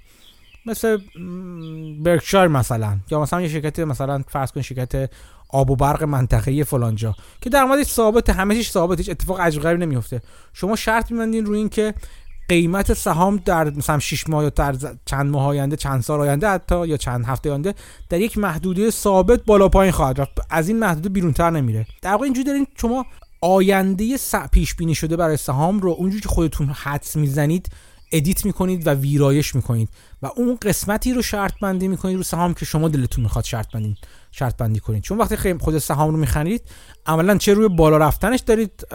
مثل برکشایر مثلا. یا مثلا یه شرکت مثلا فرض کنید شرکت آب و برق منطقه فلانجا که در مورد ثابت همه چیز ثابت هیچ اتفاق عجیب غریبی نمیفته شما شرط می‌بندین روی اینکه قیمت سهام در مثلا 6 ماه یا در چند ماه آینده چند سال آینده حتی یا چند هفته آینده در یک محدوده ثابت بالا پایین خواهد رفت. از این محدوده بیرونتر نمیره. در واقع اینجوری دارین شما آینده پیش بینی شده برای سهام رو اونجوری که خودتون حدس می‌زنید edit می‌کنید و ویرایش می‌کنید و اون قسمتی رو شرط بندی می‌کنید رو سهام که شما دلتون می‌خواد شرط بندید شرط بندی کنید. چون وقتی خود سهام رو می‌خرید عملا چه روی بالا رفتنش دارید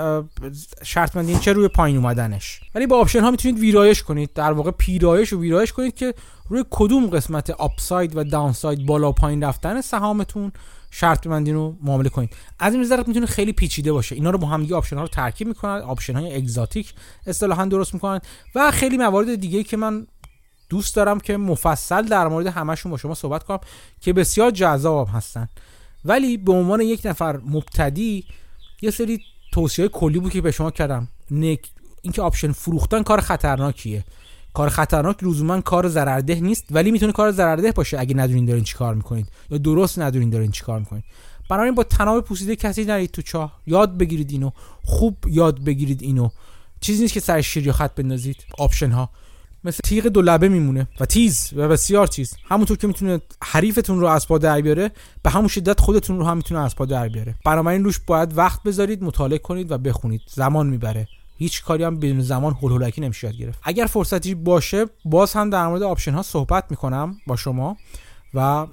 شرط بندی چه روی پایین اومدنش. ولی با آپشن ها می‌تونید ویرایش کنید. در واقع پیرایش و ویرایش کنید که روی کدوم قسمت upside و downside بالا پایین رفتن سهامتون شرط بندی رو معامله کنید از این نظر می‌تونه خیلی پیچیده باشه. اینا رو با هم دیگه آپشن ها رو ترکیب می‌کنن آپشن های exotic اصطلاحا درست می‌کنن و خیلی موارد دیگه که من دوست دارم که مفصل در مورد همشون با شما صحبت کنم که بسیار جذاب هستن. ولی به عنوان یک نفر مبتدی یه سری توصیه کلی بود که به شما کردم. نک اینکه آپشن فروختن کار خطرناکیه. کار خطرناک لزوما کار ضررده نیست ولی می‌تونه کار ضررده باشه اگه ندونین دارین چیکار می‌کنید. یا درست ندونین دارین چیکار می‌کنید. بنابراین با طناب پوسیده کسی نرید تو چاه. یاد بگیرید اینو. خوب یاد بگیرید اینو. چیزی نیست که سر شیر یا خط بندازید. آپشن ها مثل تیغ دو لبه میمونه و تیز و بسیار چیز همونطور که می‌تونه حریفتون رو از پا در بیاره به همون شدت خودتون رو هم می‌تونه از پا در بیاره. بنابراین روش باید وقت بذارید مطالعه کنید و بخونید. زمان می‌بره. هیچ کاری هم بدون زمان هول هولکی نمیشه گرفت. اگر فرصتی باشه باز هم در مورد آپشن ها صحبت می‌کنم با شما و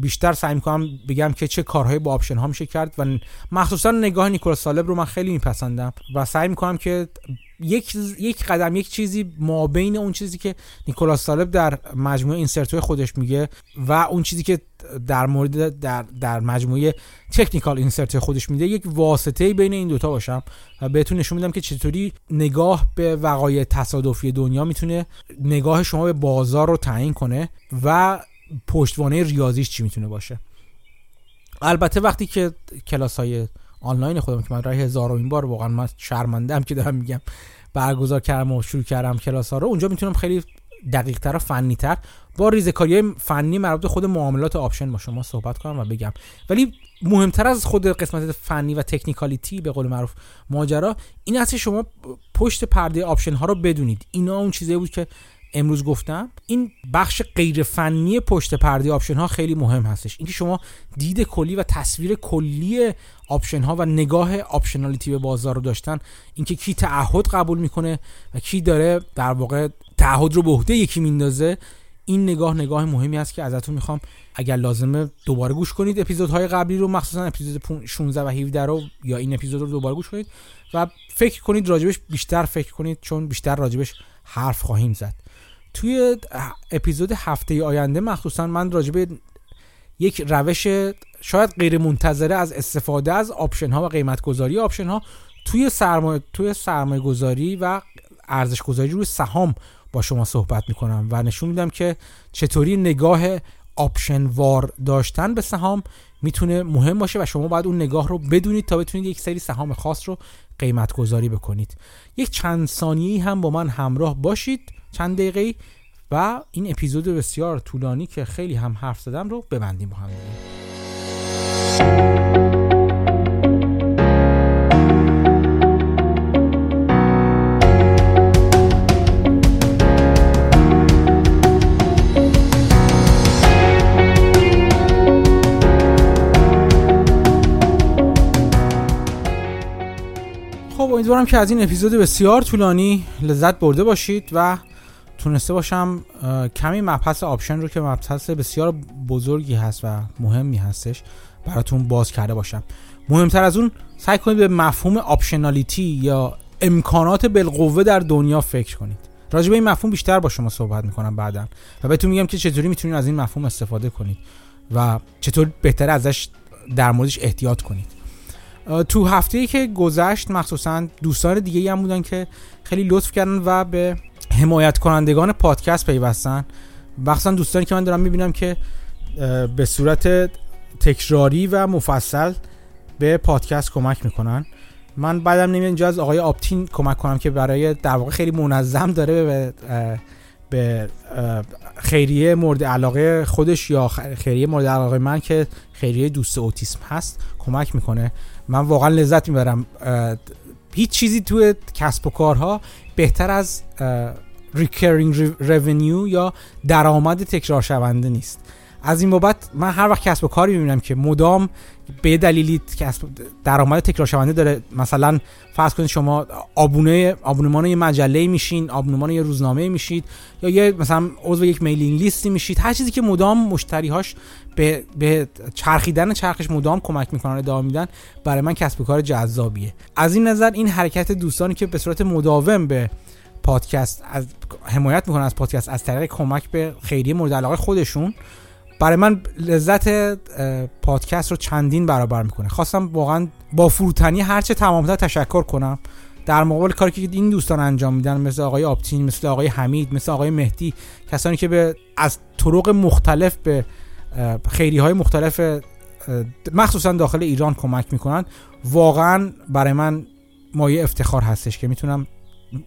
بیشتر سعی می‌کنم بگم که چه کارهایی با آپشن ها میشه کرد و مخصوصا نگاه نیکولاس طالب رو من خیلی میپسندم و سعی می‌کنم که یک یک قدم یک چیزی ما بین اون چیزی که نیکولاس طالب در مجموعه Incerto ی خودش میگه و اون چیزی که در مورد در در مجموعه تکنیکال اینسرت خودش میده یک واسطه بین این دوتا باشم و بهتون نشون میدم که چطوری نگاه به وقایع تصادفی دنیا می‌تونه نگاه شما به بازار رو تعیین کنه و پشتوانه ریاضیش چی می‌تونه باشه؟ البته وقتی که کلاس های آنلاین خودم که من راه هزار و این بار واقعا من شرمنده که دارم میگم برگزار کردم و شروع کردم کلاس ها رو اونجا می‌تونم خیلی دقیق تر و فنی تر با ریزکاری فنی مربوط خود معاملات آپشن با شما صحبت کنم و بگم. ولی مهمتر از خود قسمت فنی و technicality به قول معروف ماجرا این است شما پشت پرده آپشن ها رو بدونید. اینا اون چیزی بود که امروز گفتم این بخش غیر فنی پشت پرده آپشن ها خیلی مهم هستش. اینکه شما دید کلی و تصویر کلی آپشن ها و نگاه optionality به بازار رو داشتن اینکه کی تعهد قبول می‌کنه و کی داره در واقع تعهد رو به عهده یکی میندازه این نگاه نگاه مهمی است که ازتون می‌خوام. اگر لازمه دوباره گوش کنید اپیزودهای قبلی رو مخصوصا اپیزود 16 و 17 رو یا این اپیزود رو دوباره گوش کنید و فکر کنید راجبش بیشتر فکر کنید چون بیشتر راجبش حرف خواهیم زد. توی اپیزود هفته آینده مخصوصا من راجبه یک روش شاید غیر منتظره از استفاده از option ها و قیمت گذاری option ها توی سرمایه توی سرمایه گذاری و ارزش گذاری روی سهام با شما صحبت می‌کنم و نشون میدم که چطوری نگاه آپشن وار داشتن به سهام می‌تونه مهم باشه و شما باید اون نگاه رو بدونید تا بتونید یک سری سهام خاص رو قیمت گذاری بکنید. یک چند ثانیه هم با من همراه باشید چند دقیقه و این اپیزود بسیار طولانی که خیلی هم حرف زدم رو ببندیم با هم خب امیدوارم که از این اپیزود بسیار طولانی لذت برده باشید و تونسته باشم کمی مبحث آپشن رو که مبحث بسیار بزرگی هست و مهمی هستش براتون باز کرده باشم. مهمتر از اون سعی کنید به مفهوم آپشنالیتی یا امکانات بالقوه در دنیا فکر کنید. راجع به این مفهوم بیشتر با شما صحبت می‌کنم بعدا و بهتون میگم که چطوری می‌تونید از این مفهوم استفاده کنید و چطور بهتر ازش در موردش احتیاط کنید. تو هفته ای که گذشت مخصوصا دوستان دیگه هم بودن که خیلی لطف کردن و به حمایت کنندگان پادکست پیوستن. مخصوصا دوستانی که من دارم می‌بینم که به صورت تکراری و مفصل به پادکست کمک می‌کنن. من بعدم نمی‌دونم اینجا از آقای آپتین کمک کنم که برای در واقع خیلی منظم داره به به خیریه مورد علاقه خودش یا خیریه مورد علاقه من که خیریه دوست اوتیسم هست کمک می‌کنه. من واقعا لذت می‌برم هیچ چیزی توی کسب و کارها بهتر از recurring revenue یا درآمد تکرار شونده نیست. از این بابت من هر وقت کسب و کاری می‌بینم که مدام به دلیلی کسب درآمد تکرار شونده داره مثلا فرض کنید شما آبونه آبونمان یه مجله میشین آبونمان یه روزنامه میشید یا یه مثلا عضو یک mailing list ی میشید هر چیزی که مدام مشتریهاش به, به چرخیدن چرخش مدام کمک می‌کنن ادامه میدن برای من کسب و کار جذابیه. از این نظر این حرکت دوستانی که به صورت مداوم به پادکست از حمایت می‌کنن از پادکست از طریق کمک به خیریه مورد علاقه خودشون برای من لذت پادکست رو چندین برابر می‌کنه. خواستم واقعا با فروتنی هرچه تمامتر تشکر کنم. در مقابل کاری که این دوستان انجام میدن مثل آقای آپتین مثل آقای حمید مثل آقای مهدی کسانی که به از طرق مختلف به خیری های مختلف مخصوصا داخل ایران کمک می‌کنن واقعا برای من مایه افتخار هستش که می‌تونم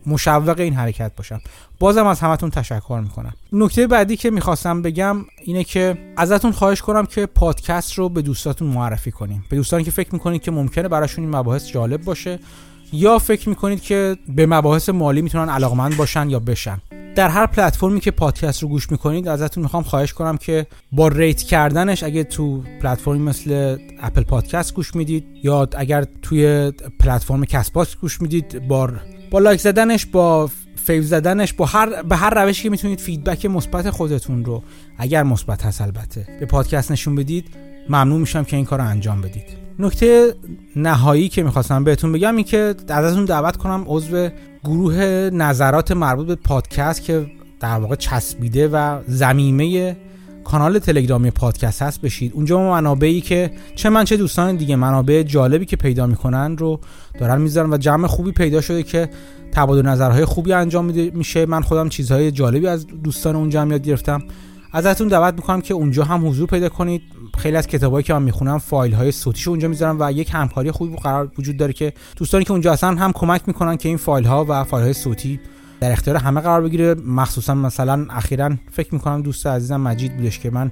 مشوق این حرکت باشم. بازم از همتون تشکر می‌کنم. نکته بعدی که می‌خواستم بگم اینه که ازتون خواهش کنم که پادکست رو به دوستاتون معرفی کنیم. به دوستانی که فکر می‌کنید که ممکنه براشون این مباحث جالب باشه یا فکر می‌کنید که به مباحث مالی می‌تونن علاقمند باشن یا بشن. در هر پلتفرمی که پادکست رو گوش می‌کنید ازتون می‌خوام خواهش کنم که با rate کردنش اگه تو پلتفرمی مثل Apple Podcast گوش می‌دید یا اگر توی پلتفرم Castbox گوش می‌دید با با لایک زدنش با fave زدنش با هر به هر روشی که می‌تونید feedback مثبت خودتون رو اگر مثبت هست البته به پادکست نشون بدید ممنون میشم که این کار رو انجام بدید. نکته نهایی که می‌خواستم بهتون بگم این که ازتون دعوت کنم عضو گروه نظرات مربوط به پادکست که در واقع چسبیده و زمیمه کانال تلگرامی پادکست هست بشید. اونجا ما منابعی که چه من چه دوستان دیگه منابع جالبی که پیدا می‌کنن رو دارن می‌ذارن و جمع خوبی پیدا شده که تبادل نظرهای خوبی انجام میشه. من خودم چیزهای جالبی از دوستان اونجا هم یاد گرفتم. ازتون دعوت می‌کنم که اونجا هم حضور پیدا کنید. خیلی از کتابایی که من می‌خونم فایل های صوتیشو اونجا می‌ذارم و یک همکاری خوبی قرار وجود داره که دوستانی که اونجا هستن هم کمک می‌کنن که این فایل ها و فایل های صوتی در اختیار همه قرار بگیره. مخصوصا مثلا اخیرا فکر می‌کنم دوست عزیزم مجید بودش که من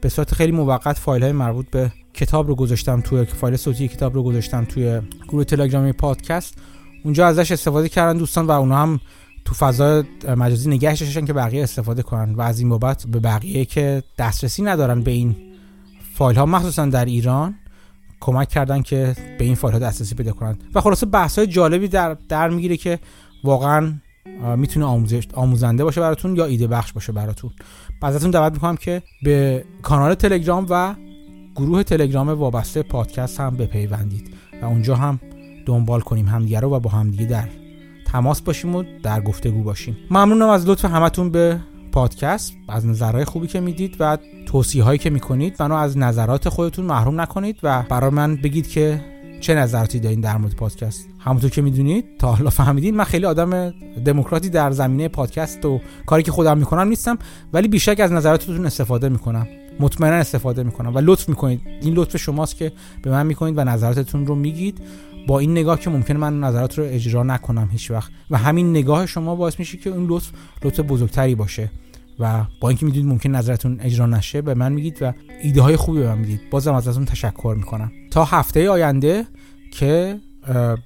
به صورت خیلی موقت فایل های مربوط به کتاب رو گذاشتم توی فایل صوتی کتاب رو گذاشتم توی گروه تلگرامی پادکست. اونجا ازش استفاده کردن دوستان و اونا هم تو فضا مجازی نگهش داشتن که بقیه استفاده کنن و از این بابت به بقیه که دسترسی ندارن به این فایل ها مخصوصا در ایران کمک کردن که به این فایل ها دسترسی پیدا کنن. و خلاصه بحث های جالبی در, در می‌گیره که واقعا می‌تونه آموزش آموزنده باشه براتون یا ایده بخش باشه براتون. ازتون دعوت می‌کنم که به کانال تلگرام و گروه تلگرام وابسته پادکست هم بپیوندید و اونجا هم دنبال کنیم همدیگه رو و با همدیگه در تماس باشیم و در گفتگو باشیم. ممنونم از لطف همتون به پادکست. از نظرهای خوبی که می‌دید و توصیه هایی که می‌کنید منو از نظرات خودتون محروم نکنید و برای من بگید که چه نظراتی دارین در مورد پادکست؟ همونطور که می‌دونید تا حالا فهمیدین. من خیلی آدم دموکراتی در زمینه پادکست و کاری که خودم می‌کنم نیستم ولی بیشک از نظراتتون استفاده می‌کنم. مطمئنا استفاده می‌کنم و لطف می‌کنید. این لطف شماست که به من می‌کنید و نظراتتون رو میگید. با این نگاه که ممکنه من نظرات رو اجرا نکنم هیچ وقت و همین نگاه شما باعث میشه که اون لطف لطف بزرگتری باشه. و با اینکه می‌دونید ممکن نظرتون اجرا نشه به من میگید و ایده های خوبی به من می‌دید. بازم ازتون تشکر می‌کنم. تا هفته آینده که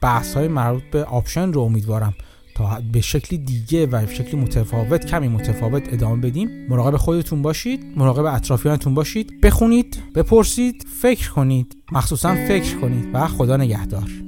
بحث های مربوط به آپشن رو امیدوارم تا به شکلی دیگه و به شکلی متفاوت کمی متفاوت ادامه بدیم. مراقب خودتون باشید مراقب اطرافیانتون باشید بخونید بپرسید فکر کنید مخصوصا فکر کنید و خدا نگهدار.